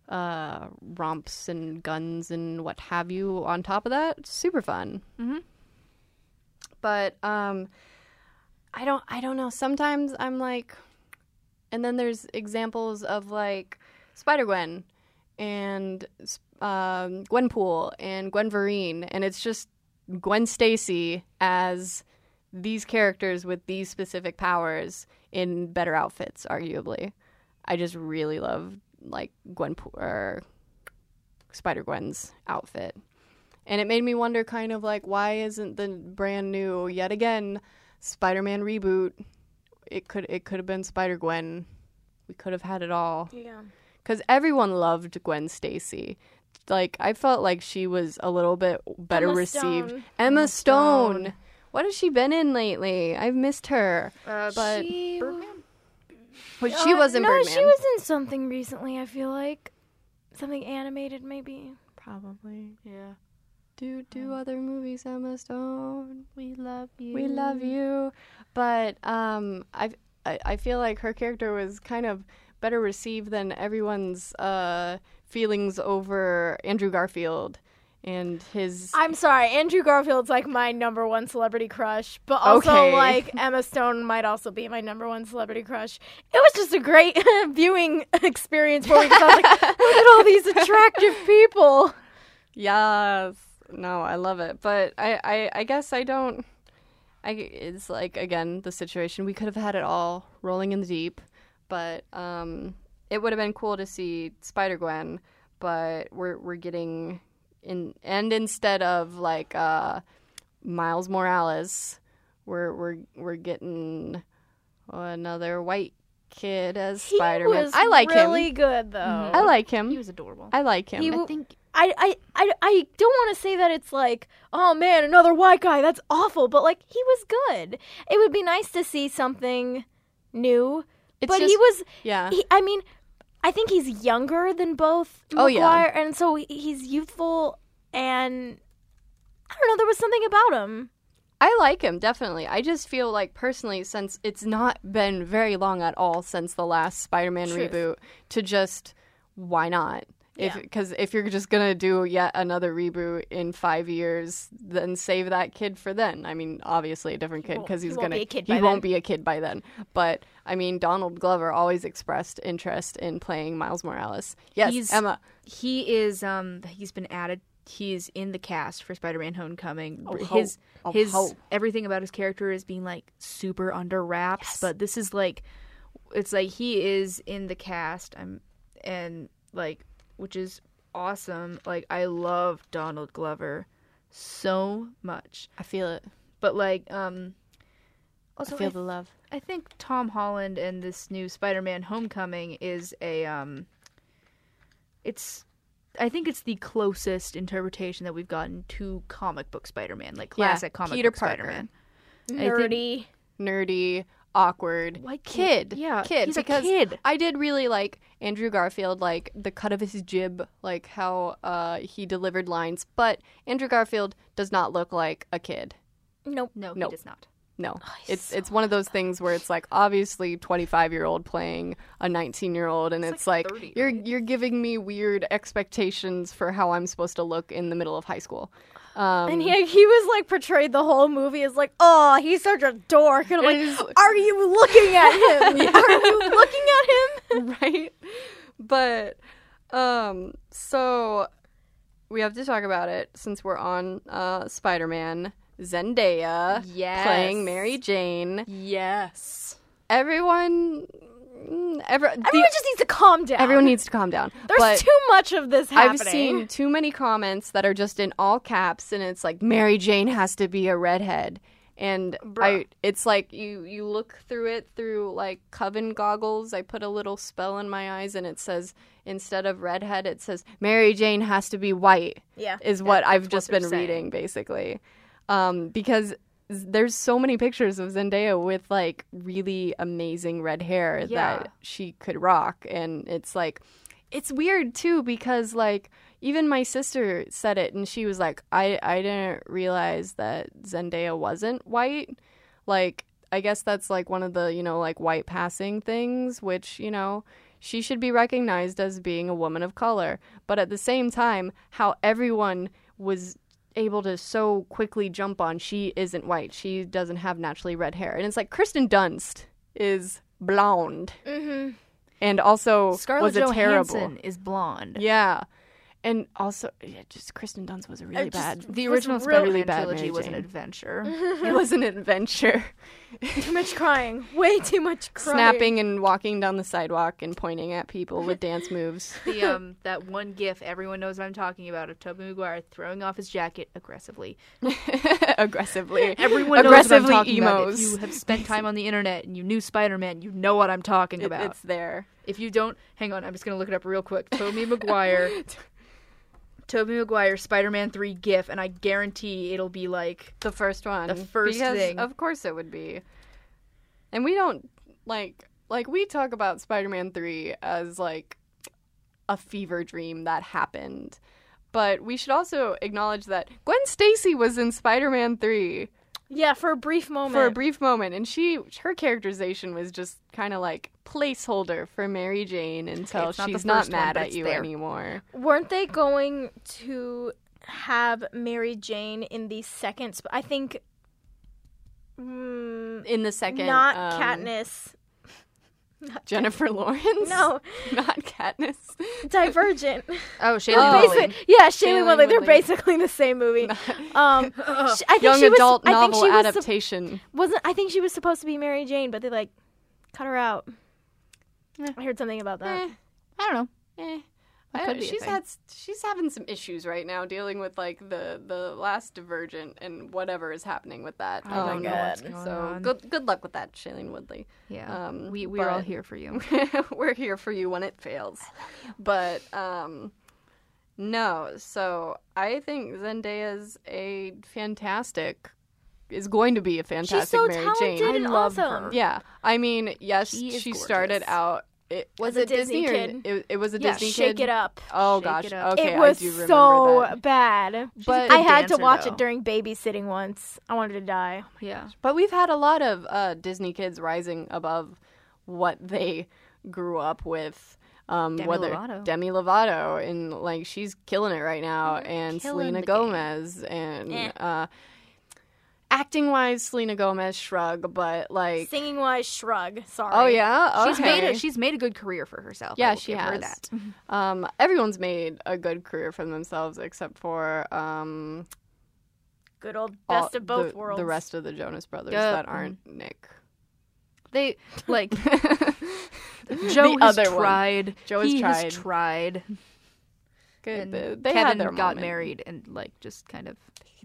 uh romps and guns and what have you on top of that super fun mm-hmm. but um i don't i don't know sometimes i'm like and then there's examples of like spider gwen and um, Gwenpool and Gwen and it's just Gwen Stacy as these characters with these specific powers in better outfits, arguably. I just really love like Gwen or Spider Gwen's outfit, and it made me wonder, kind of like, why isn't the brand new yet again Spider-Man reboot? It could it could have been Spider Gwen. We could have had it all Yeah. because everyone loved Gwen Stacy. Like I felt like she was a little bit better Emma received. Stone. Emma, Emma Stone. Stone. What has she been in lately? I've missed her. Uh, But she, But she Uh, was in no, Birdman. she was in something recently. I feel like something animated, maybe. probably. yeah. Do do other movies, Emma Stone. We love you. We love you. But um, I I I feel like her character was kind of better received than everyone's uh feelings over Andrew Garfield and his. I'm sorry, Andrew Garfield's like my number one celebrity crush, but also Okay. like Emma Stone might also be my number one celebrity crush. It was just a great viewing experience for me because I was like, look at all these attractive people. Yes. No, I love it. But I, I, I guess I don't. I, it's like, again, the situation. We could have had it all rolling in the deep, but um, it would have been cool to see Spider Gwen, but we're, we're getting. in And instead of like uh, Miles Morales, we're, we're, we're getting another white kid as He Spider Man. was I like really him. Really good though. I like him. He was adorable. I like him. He I w- think I, I, I, I don't want to say that it's like, oh man, another white guy. That's awful. But like, he was good. It would be nice to see something new. It's but he was. yeah. He, I mean, I think he's younger than both. Oh, yeah. And so he's youthful, and I don't know. There was something about him. I like him definitely. I just feel like personally, since it's not been very long at all since the last Spider-Man Truth. reboot, to just why not? If Yeah. because if you're just gonna do yet another reboot in five years, then save that kid for then. I mean, obviously a different kid because he he's won't gonna be a kid he by won't be a kid by then. But I mean, Donald Glover always expressed interest in playing Miles Morales. Yes, He's- Emma. he is. Um, he's been added. He's in the cast for Spider-Man: Homecoming. Oh, his. Oh, his ho. everything about his character is being like super under wraps. But this is like, it's like he is in the cast. I'm and like, which is awesome. Like I love Donald Glover so much. I feel it. But like, um, also I feel I the love. I think Tom Holland and this new Spider-Man: Homecoming is a um it's I think it's the closest interpretation that we've gotten to comic book Spider-Man, like Yeah, classic comic Peter book Parker. Spider-Man. think- Nerdy. Nerdy, awkward White kid. Yeah, kid. he's a because kid. I did really like Andrew Garfield, like the cut of his jib, like how uh, he delivered lines. But Andrew Garfield does not look like a kid. Nope. No, Nope. he does not. No, he's it's it's one of those things where it's like obviously twenty five year old playing a nineteen year old, and it's, like like, 30, you're right? you're giving me weird expectations for how I'm supposed to look in the middle of high school. Um, And he, he was like portrayed the whole movie as like, oh, he's such a dork. And I'm like, are you looking at him? Are you looking at him? right? But um so we have to talk about it since we're on uh Spider-Man. Zendaya Yes. playing Mary Jane. Yes. Everyone mm, every, the- Everyone just needs to calm down. everyone needs to calm down. There's but too much of this happening. I've seen too many comments that are just in all caps and it's like Mary Jane has to be a redhead. and Bruh. I it's like you you look through it through like coven goggles. I put a little spell in my eyes and it says instead of redhead it says Mary Jane has to be white Yeah. is what I've just they're been saying. reading basically. Um because there's so many pictures of Zendaya with like really amazing red hair Yeah. that she could rock and it's like it's weird too because like even my sister said it and she was like I I didn't realize that Zendaya wasn't white like I guess that's like one of the you know like white passing things which you know she should be recognized as being a woman of color but at the same time how everyone was able to so quickly jump on she isn't white she doesn't have naturally red hair and it's like Kristen Dunst is blonde Mm-hmm. and also Scarlett was a terrible Johansson is blonde. yeah and also yeah, just Kristen Dunst was a really just- bad The original really bad trilogy was an adventure. it was an adventure Too much crying. Way too much crying. snapping and walking down the sidewalk and pointing at people with dance moves the um that one gif everyone knows what I'm talking about of Tobey Maguire throwing off his jacket aggressively. aggressively Everyone aggressively knows what I'm talking about. If you have spent time on the internet and you knew Spider-Man, you know what I'm talking It- about. it's there If you don't, hang on, I'm just gonna look it up real quick. Tobey Maguire, Tobey Maguire, Spider-Man Three GIF, and I guarantee it'll be like the first one. The first because thing. of course it would be. And we don't like like we talk about spider-man 3 as like a fever dream that happened. But we should also acknowledge that gwen stacy was in spider-man 3 Yeah, for a brief moment. for a brief moment and she her characterization was just kind of like placeholder for mary jane until it's not she's not first one, mad at you there. anymore Weren't they going to have Mary Jane in the second? Sp- I think. Mm, in the second not um, Katniss. jennifer lawrence No, not katniss Divergent. oh Shailene Oh. Woodley. Yeah, Shailene Woodley. They're basically the same movie. Um, sh- I think young she was, adult I think novel she was adaptation. wasn't. I think she was supposed to be Mary Jane, but they like cut her out. Eh. I heard something about that. Eh, I don't know. eh. That I- could be she's had she's having some issues right now dealing with like the the last Divergent and whatever is happening with that. I don't know what's God. going So on. good good luck with that, Shailene Woodley. Yeah, Um, we we're all here for you. We're here for you when it fails. But um no, so I think Zendaya's a fantastic is going to be a fantastic She's so Mary talented Jane. and I love awesome. her. Yeah, I mean, yes, She she, started out. It, was a it Disney Disney, kid. it, it was a Yeah, Disney Shake kid? it up. Oh Shake gosh, It Up. okay, it was I do remember so that. bad. But- I had to watch though. it during babysitting once. I wanted to die. Yeah, But we've had a lot of uh, Disney kids rising above what they grew up with. Um, Demi whether Lovato. Demi Lovato and like she's killing it right now, and Selena the game. Gomez, and Eh. uh, acting wise, Selena Gomez shrug, but like, Singing wise, shrug. Sorry. oh yeah, she's made a, she's made a good career for herself. I Yeah, will she give her has. that. Um, everyone's made a good career for themselves except for um, Good old all- best of both the, worlds. the rest of the Jonas Brothers Yeah. that aren't Nick. They like Joe Joe the has other one. tried. Joe has he tried. has tried. Good. And They, they had Kevin their got moment. married and like just kind of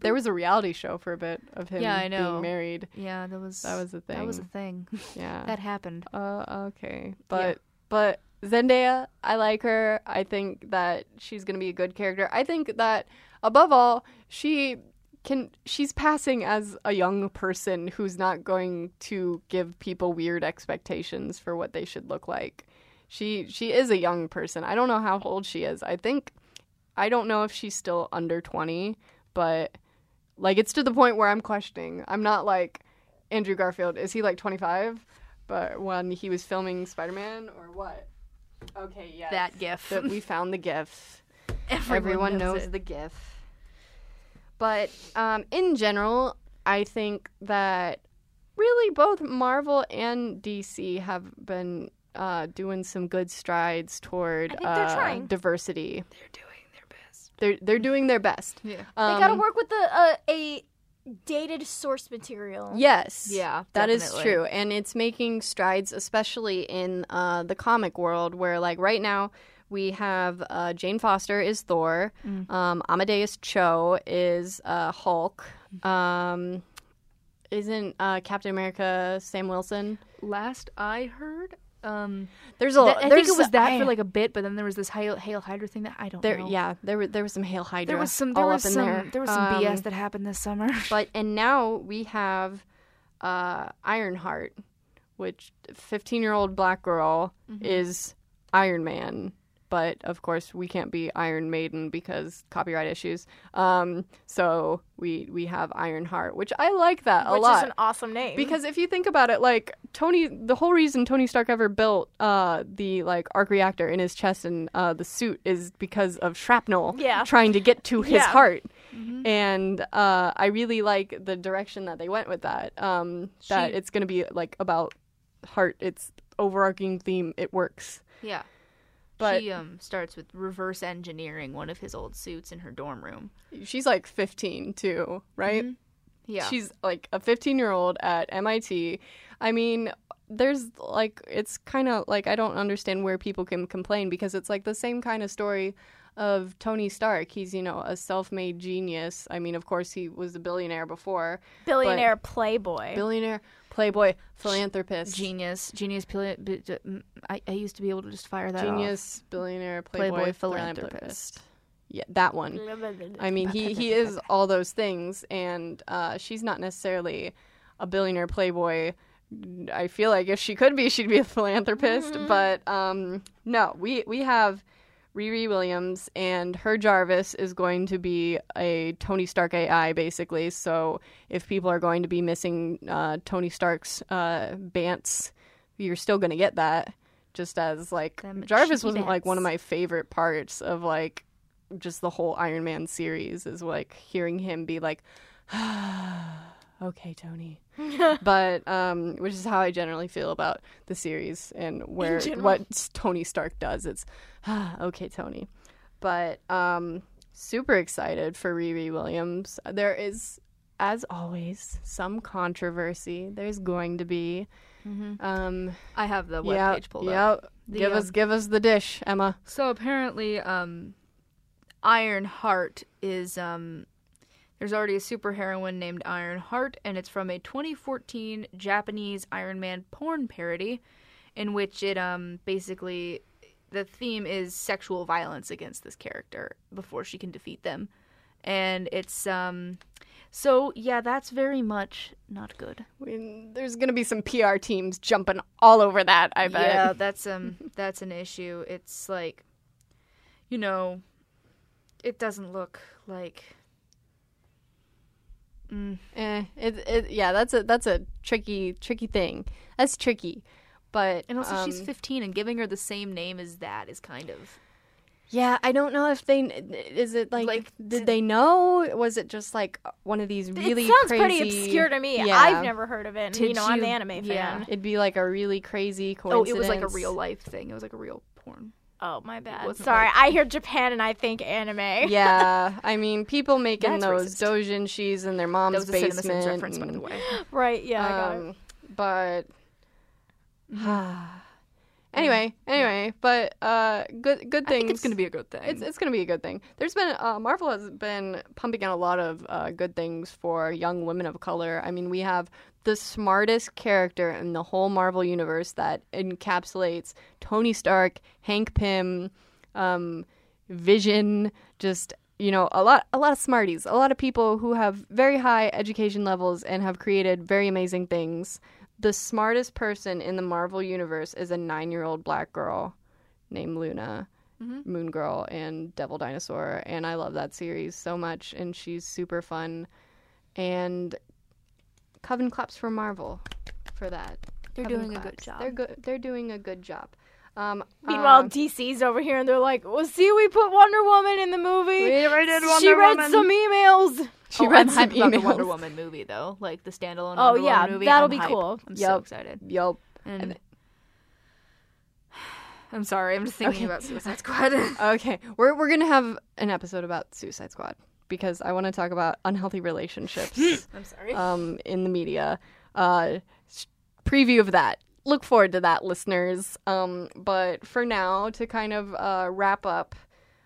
There was a reality show for a bit of him Yeah, I know. being married. yeah. That was That was a thing. That was a thing. Yeah. that happened. Uh, okay, but but Zendaya, I like her. I think that she's gonna be a good character. I think that above all, she can. She's passing as a young person who's not going to give people weird expectations for what they should look like. She she is a young person. I don't know how old she is. I think I don't know if she's still under twenty, but like it's to the point where I'm questioning. I'm not like Andrew Garfield. Is he like twenty five? But when he was filming Spider Man or what? Okay, yeah. That gif. That we found the GIF. Everyone, Everyone knows it. the GIF. But um, in general, I think that really both Marvel and DC have been uh, doing some good strides toward I think uh, diversity. They're doing. They're they're doing their best. Yeah. they gotta Um, work with the uh, a dated source material. Yes. Yeah, that is definitely. true. And it's making strides, especially in uh, the comic world, where, like, right now we have uh, Jane Foster is Thor, um, Amadeus Cho is uh, Hulk, um, isn't uh, Captain America Sam Wilson? Last I heard, um, There's a. that- I there's think it was that I- for like a bit, but then there was this Hail, Hail Hydra thing that I don't There, know. yeah, there were there was some Hail Hydra. there was some there all was up in some there. there was some Um, BS that happened this summer. But and now we have uh, Ironheart, which 15 year old black girl Mm-hmm. is Iron Man. But of course, we can't be Iron Maiden because copyright issues. Um, so we we have Ironheart, which I like that a Which lot is an awesome name. because if you think about it, like Tony, the whole reason Tony Stark ever built uh, the like arc reactor in his chest and uh, the suit is because of shrapnel Yeah. trying to get to his Yeah. heart. And uh, I really like the direction that they went with that. Um, that She- it's going to be like about heart. It's overarching theme. It works. yeah, But she um starts with reverse engineering one of his old suits in her dorm room. she's like 15 too, right? Yeah, She's like a 15 year old at MIT. I mean, there's like, it's kind of like, I don't understand where people can complain because it's like the same kind of story of Tony Stark. He's, you know, a self made genius. I mean, of course, he was a billionaire before. Billionaire playboy. Billionaire, playboy, philanthropist. genius, genius. pili- bi- j- I, I used to be able to just fire that off. Genius, billionaire, playboy, Playboy, philanthropist. philanthropist. Yeah, that one. I mean, he, he is all those things, and uh, she's not necessarily a billionaire playboy. I feel like if she could be, she'd be a philanthropist. But um, no, we we have Riri Williams, and her Jarvis is going to be a Tony Stark AI, basically. So if people are going to be missing uh, Tony Stark's uh, bants, you're still going to get that. Just as like Them Jarvis wasn't like one of my favorite parts of like just the whole Iron Man series is like hearing him be like, okay, Tony. but um, which is how I generally feel about the series and where what Tony Stark does. It's okay, Tony. But um, super excited for Riri Williams. There is, as always, some controversy. There's going to be. Um, I have the webpage pulled yeah. up. The, give um, us, give us the dish, Emma. So apparently, um, Iron Heart is um, there's already a superheroine named Iron Heart, and it's from a 2014 Japanese Iron Man porn parody, in which it um basically the theme is sexual violence against this character before she can defeat them, and it's um. So yeah, that's very much not good. I mean, there's going to be some PR teams jumping all over that, I bet. Yeah, that's um that's an issue. It's like you know, it doesn't look like mm, Eh, it, it, yeah, that's a that's a tricky tricky thing. That's tricky, but and also she's um, 15 and giving her the same name as that is kind of yeah. I don't know if they is it like, Like, did did- they know? Was it just like one of these really it sounds crazy, pretty obscure to me. Yeah. I've never heard of it. and, you know, I'm the you- anime fan. yeah. It'd be like a really crazy coincidence. oh, it was like a real life thing. It was like a real porn. Oh, my bad. Sorry, like- I hear Japan and I think anime. yeah, I mean, people making That's those racist. doujinshis in their mom's That was a Cinema Sins basement. reference, by the way. right. Yeah, I got it. um, but anyway, anyway, but uh, good good I things. think it's gonna be a good thing. It's it's gonna be a good thing. There's been uh, Marvel has been pumping out a lot of uh, good things for young women of color. I mean, we have the smartest character in the whole Marvel universe that encapsulates Tony Stark, Hank Pym, um, Vision, just you know a lot a lot of smarties, a lot of people who have very high education levels and have created very amazing things. The smartest person in the Marvel universe is a nine year old black girl named Luna. Mm-hmm. Moon Girl and Devil Dinosaur, and I love that series so much, and she's super fun. And Coven claps for Marvel for that. They're Coven doing a good job. They're good. They're doing a good job. Um, Meanwhile, um, DC's over here and they're like, "Well, see, we put Wonder Woman in the movie. We already did she Wonder read Woman." some emails." she oh, read I'm some hyped about the emails. Wonder Woman movie though, like the standalone. Oh, Wonder yeah, Woman movie. that'll I'm be hyped. cool. I'm so excited. Yup. And I'm sorry, I'm just thinking Okay. about Suicide Squad. Okay, we're we're gonna have an episode about Suicide Squad because I want to talk about unhealthy relationships. I'm sorry. um, in the media. Uh, preview of that. Look forward to that, listeners. Um, but for now, to kind of uh, wrap up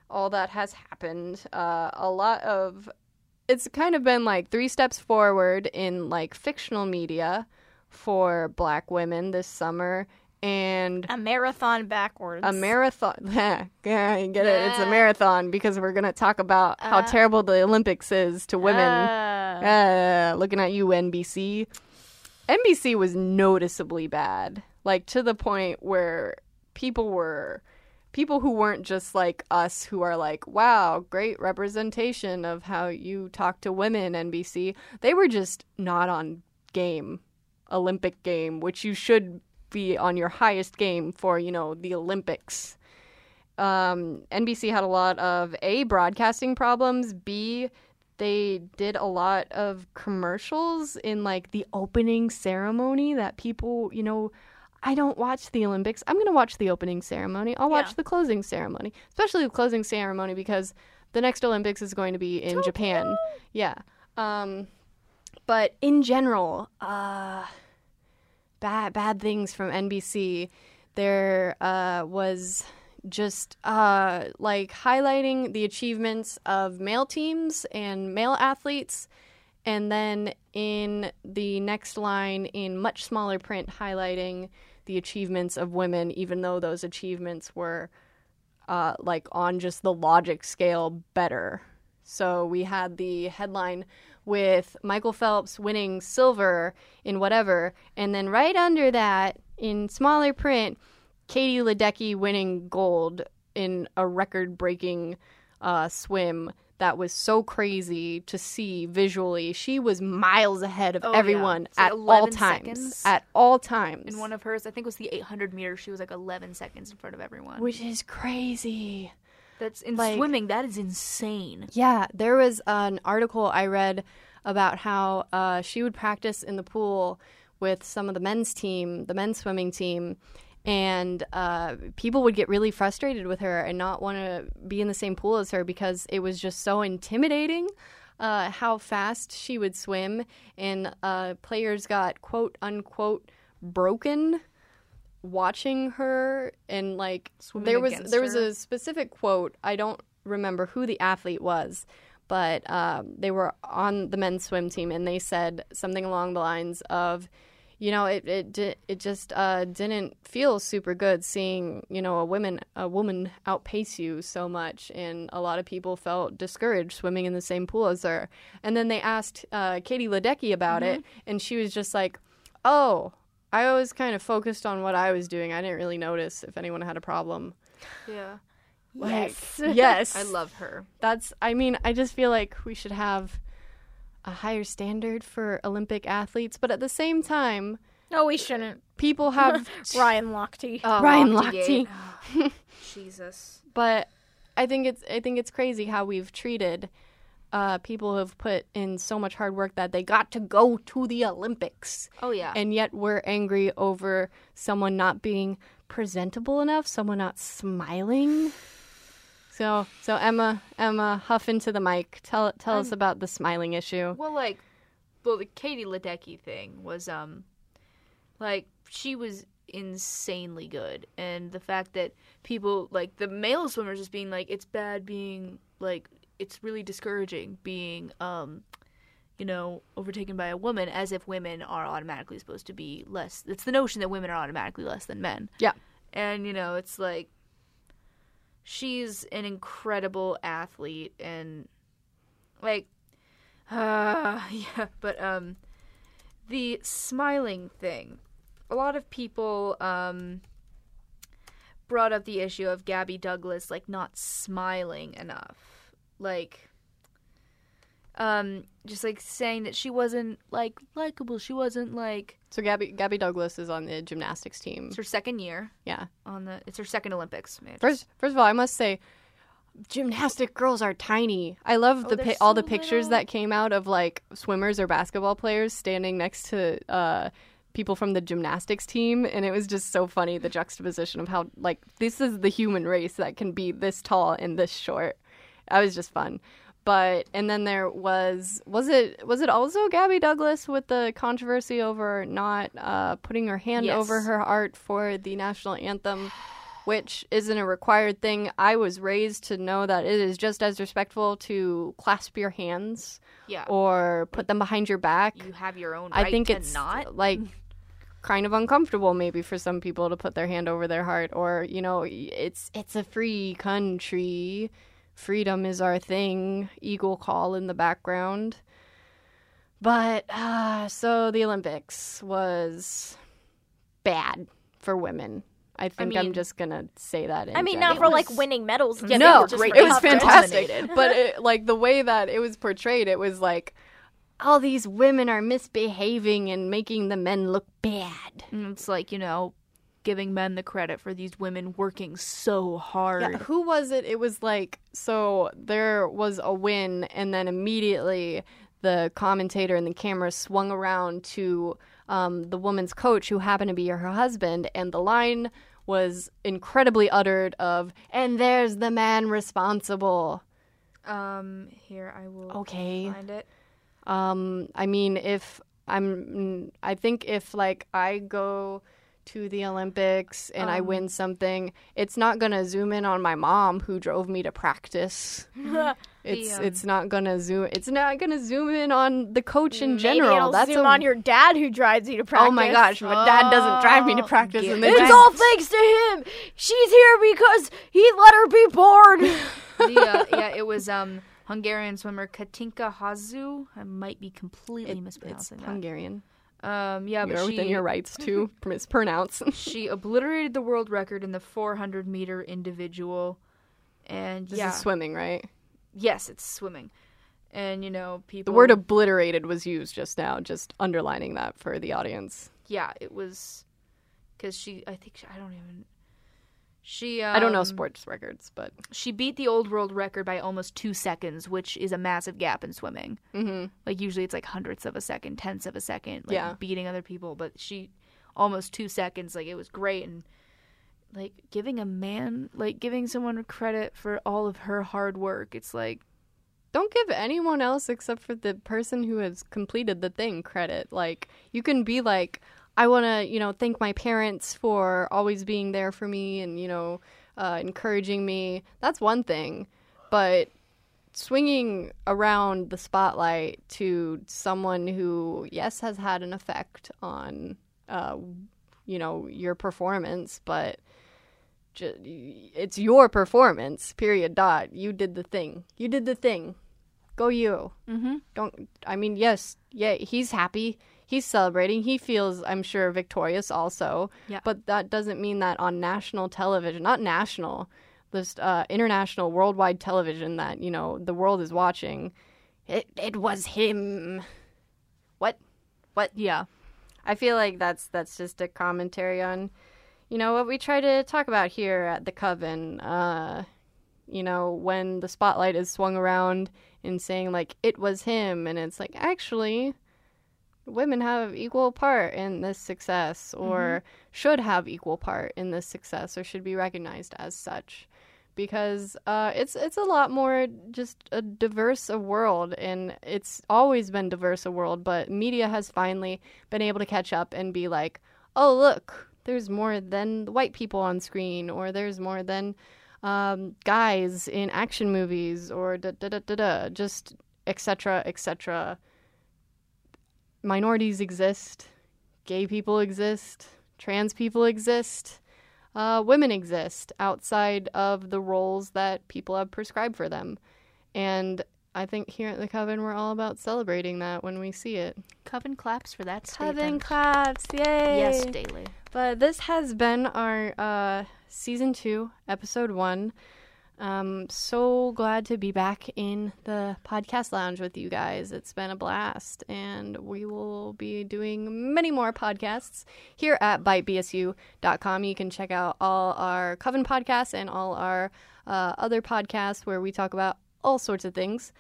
all that has happened, uh, a lot of it's kind of been like three steps forward in like fictional media for black women this summer and A marathon backwards. a marathon. yeah, you get it. It's a marathon because we're gonna talk about how Uh. terrible the Olympics is to women. Uh, Uh, looking at you, NBC. NBC was noticeably bad, like to the point where people were people who weren't just like us who are like, wow, great representation of how you talk to women, NBC. They were just not on game, Olympic game, which you should be on your highest game for, you know, the Olympics. Um, NBC had a lot of A, broadcasting problems, B, they did a lot of commercials in like the opening ceremony that people, you know, I don't watch the Olympics. I'm going to watch the opening ceremony. I'll watch Yeah. the closing ceremony, especially the closing ceremony because the next Olympics is going to be in Japan. Yeah. Um, but in general, uh, bad bad things from NBC. There uh, was just uh, like highlighting the achievements of male teams and male athletes, and then in the next line, in much smaller print, highlighting the achievements of women, even though those achievements were uh, like on just the logic scale better. So we had the headline with Michael Phelps winning silver in whatever, and then right under that, in smaller print, Katie Ledecky winning gold in a record-breaking uh, swim that was so crazy to see visually. She was miles ahead of Oh, yeah. everyone like at all times. seconds. At all times. In one of hers, I think it was the 800 meters, she was like 11 seconds in front of everyone. which is crazy. That's in like- swimming. That is insane. Yeah, there was an article I read about how uh, she would practice in the pool with some of the men's team, the men's swimming team, and uh, people would get really frustrated with her and not want to be in the same pool as her because it was just so intimidating. Uh, how fast she would swim, and uh, players got quote unquote broken watching her and like Swimming there was there was a specific quote i don't remember who the athlete was but um, they were on the men's swim team and they said something along the lines of you know it it it just uh, didn't feel super good seeing you know a woman a woman outpace you so much. And a lot of people felt discouraged swimming in the same pool as her. And then they asked uh, Katie Ledecky about it. And she was just like oh I was kind of focused on what I was doing. I didn't really notice if anyone had a problem. Yeah. like, Yes. yes. I love her. that's i mean i just feel like we should have a higher standard for olympic athletes but at the same time no, we shouldn't. people have Ryan Lochte. Oh, Ryan Lochte Lochte. Jesus. but i think it's i think it's crazy how we've treated uh, people who have put in so much hard work that they got to go to the olympics Oh yeah. and yet we're angry over someone not being presentable enough someone not smiling so so emma emma huff into the mic tell tell us about the smiling issue Well, like, well, the Katie Ledecky thing was, um, like, she was insanely good, and the fact that people, like, the male swimmers, just being like, it's bad being, like, it's really discouraging being, um, you know, overtaken by a woman, as if women are automatically supposed to be less. It's the notion that women are automatically less than men. Yeah. And, you know, it's like, she's an incredible athlete, and, like, uh, yeah, but um, the smiling thing. A lot of people um brought up the issue of Gabby Douglas like not smiling enough, like um just like saying that she wasn't like likable. She wasn't like So Gabby Gabby Douglas is on the gymnastics team. it's her second year Yeah. on the. It's her second Olympics. man. First first of all, I must say gymnastic girls are tiny. I love Oh, the pi- all the pictures little. that came out of like swimmers or basketball players standing next to uh people from the gymnastics team and it was just so funny the juxtaposition of how like this is the human race that can be this tall and this short. That was just fun. But and then there was was it was it also Gabby Douglas with the controversy over not uh, putting her hand Yes. over her heart for the national anthem? which isn't a required thing. I was raised to know that it is just as respectful to clasp your hands Yeah. or put them behind your back. you have your own right I think it's not. like kind of uncomfortable maybe for some people to put their hand over their heart or you know it's it's a free country freedom is our thing eagle call in the background but uh, so the olympics was bad for women i think mean- i'm just gonna say that in I mean, general. not for like winning medals. And Yeah, stuff, no, just it was fantastic. but it, like the way that it was portrayed, it was like all these women are misbehaving and making the men look bad. And it's like you know, giving men the credit for these women working so hard. Yeah, who was it? It was like so there was a win, and then immediately the commentator and the camera swung around to um, the woman's coach, who happened to be her husband, and the line was incredibly uttered of "and there's the man responsible." Um, here I will Okay. find it. Um, I mean, if I'm, I think if like I go to the Olympics and I win something, it's not gonna zoom in on my mom who drove me to practice. It's um, it's not gonna zoom. It's not gonna zoom in on the coach in Maybe general. it'll That's zoom a, on your dad who drives you to practice. Oh my gosh, my dad doesn't drive me to Oh, practice, and It's guy- all thanks to him. She's here because he let her be born. the, uh, yeah, it was um Hungarian swimmer Katinka Hosszú. I might be completely It- it's that. Hungarian. Um, yeah, You're but she within your rights to mispronounce. she obliterated the world record in the 400 meter individual, and This yeah, is swimming, right? yes, it's swimming, and you know people. The word obliterated was used just now, just underlining that for the audience. yeah, it was because she. I think she, I don't even. She. Um, I don't know sports records, but She beat the old world record by almost two seconds, which is a massive gap in swimming. hmm Like usually it's like hundredths of a second, tenths of a second, like Yeah. beating other people. But she almost two seconds, like it was great and like giving a man like giving someone credit for all of her hard work. It's like don't give anyone else except for the person who has completed the thing credit. Like you can be like, I want to, you know, thank my parents for always being there for me and you know, uh, encouraging me. That's one thing, but swinging around the spotlight to someone who, yes, has had an effect on, uh, you know, your performance, but it's your performance. Period. Dot. You did the thing. You did the thing. Go you. mm-hmm. Don't. I mean, yes, yeah. He's happy. He's celebrating. He feels, I'm sure, victorious also. Yeah. But that doesn't mean that on national television, not national, just uh, international, worldwide television that you know the world is watching. It it was him. What? What? yeah. I feel like that's that's just a commentary on, you know, what we try to talk about here at the Coven. Uh, you know, when the spotlight is swung around and saying like it was him, and it's like actually, women have equal part in this success, or should have equal part in this success, or should be recognized as such. Because uh, it's it's a lot more just a diverse a world, and it's always been diverse a world. But media has finally been able to catch up and be like, oh look, there's more than white people on screen, or there's more than um, guys in action movies, or da da da da da, just etc. etc. Minorities exist, gay people exist, trans people exist, uh, women exist outside of the roles that people have prescribed for them, and I think here at the Coven we're all about celebrating that when we see it. Coven claps for that Coven statement. claps, yay! Yes, daily. But this has been our uh, season two, episode one. Um, so glad to be back in the podcast lounge with you guys. It's been a blast, and we will be doing many more podcasts here at bytebsu.com. You can check out all our Coven podcasts and all our uh, other podcasts where we talk about all sorts of things.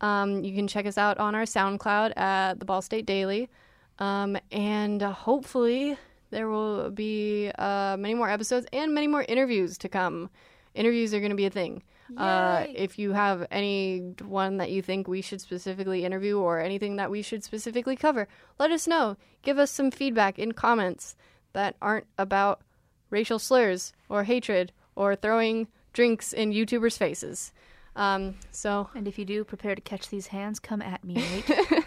Um, you can check us out on our SoundCloud at the Ball State Daily. Um, and hopefully there will be uh, many more episodes and many more interviews to come. Interviews are going to be a thing. Uh, if you have any one that you think we should specifically interview or anything that we should specifically cover, let us know. Give us some feedback in comments that aren't about racial slurs or hatred or throwing drinks in YouTubers' faces. Um, so And if you do, prepare to catch these hands. Come at me, Nate.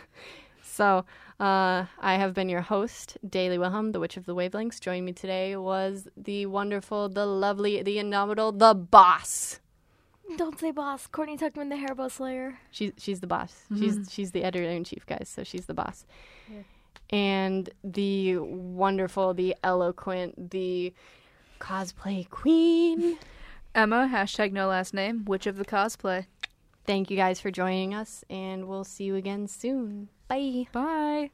So, uh, I have been your host, Daily Wilhelm, the Witch of the Wavelengths. Joining me today was the wonderful, the lovely, the indomitable, the boss. Don't say boss. Courtney Tuckman, the Hairbow Slayer. She's she's the boss. She's she's the editor in chief, guys. So she's the boss. And the wonderful, the eloquent, the cosplay queen. Emma, hashtag no last name, witch of the cosplay. Thank you guys for joining us, and we'll see you again soon. Bye. Bye.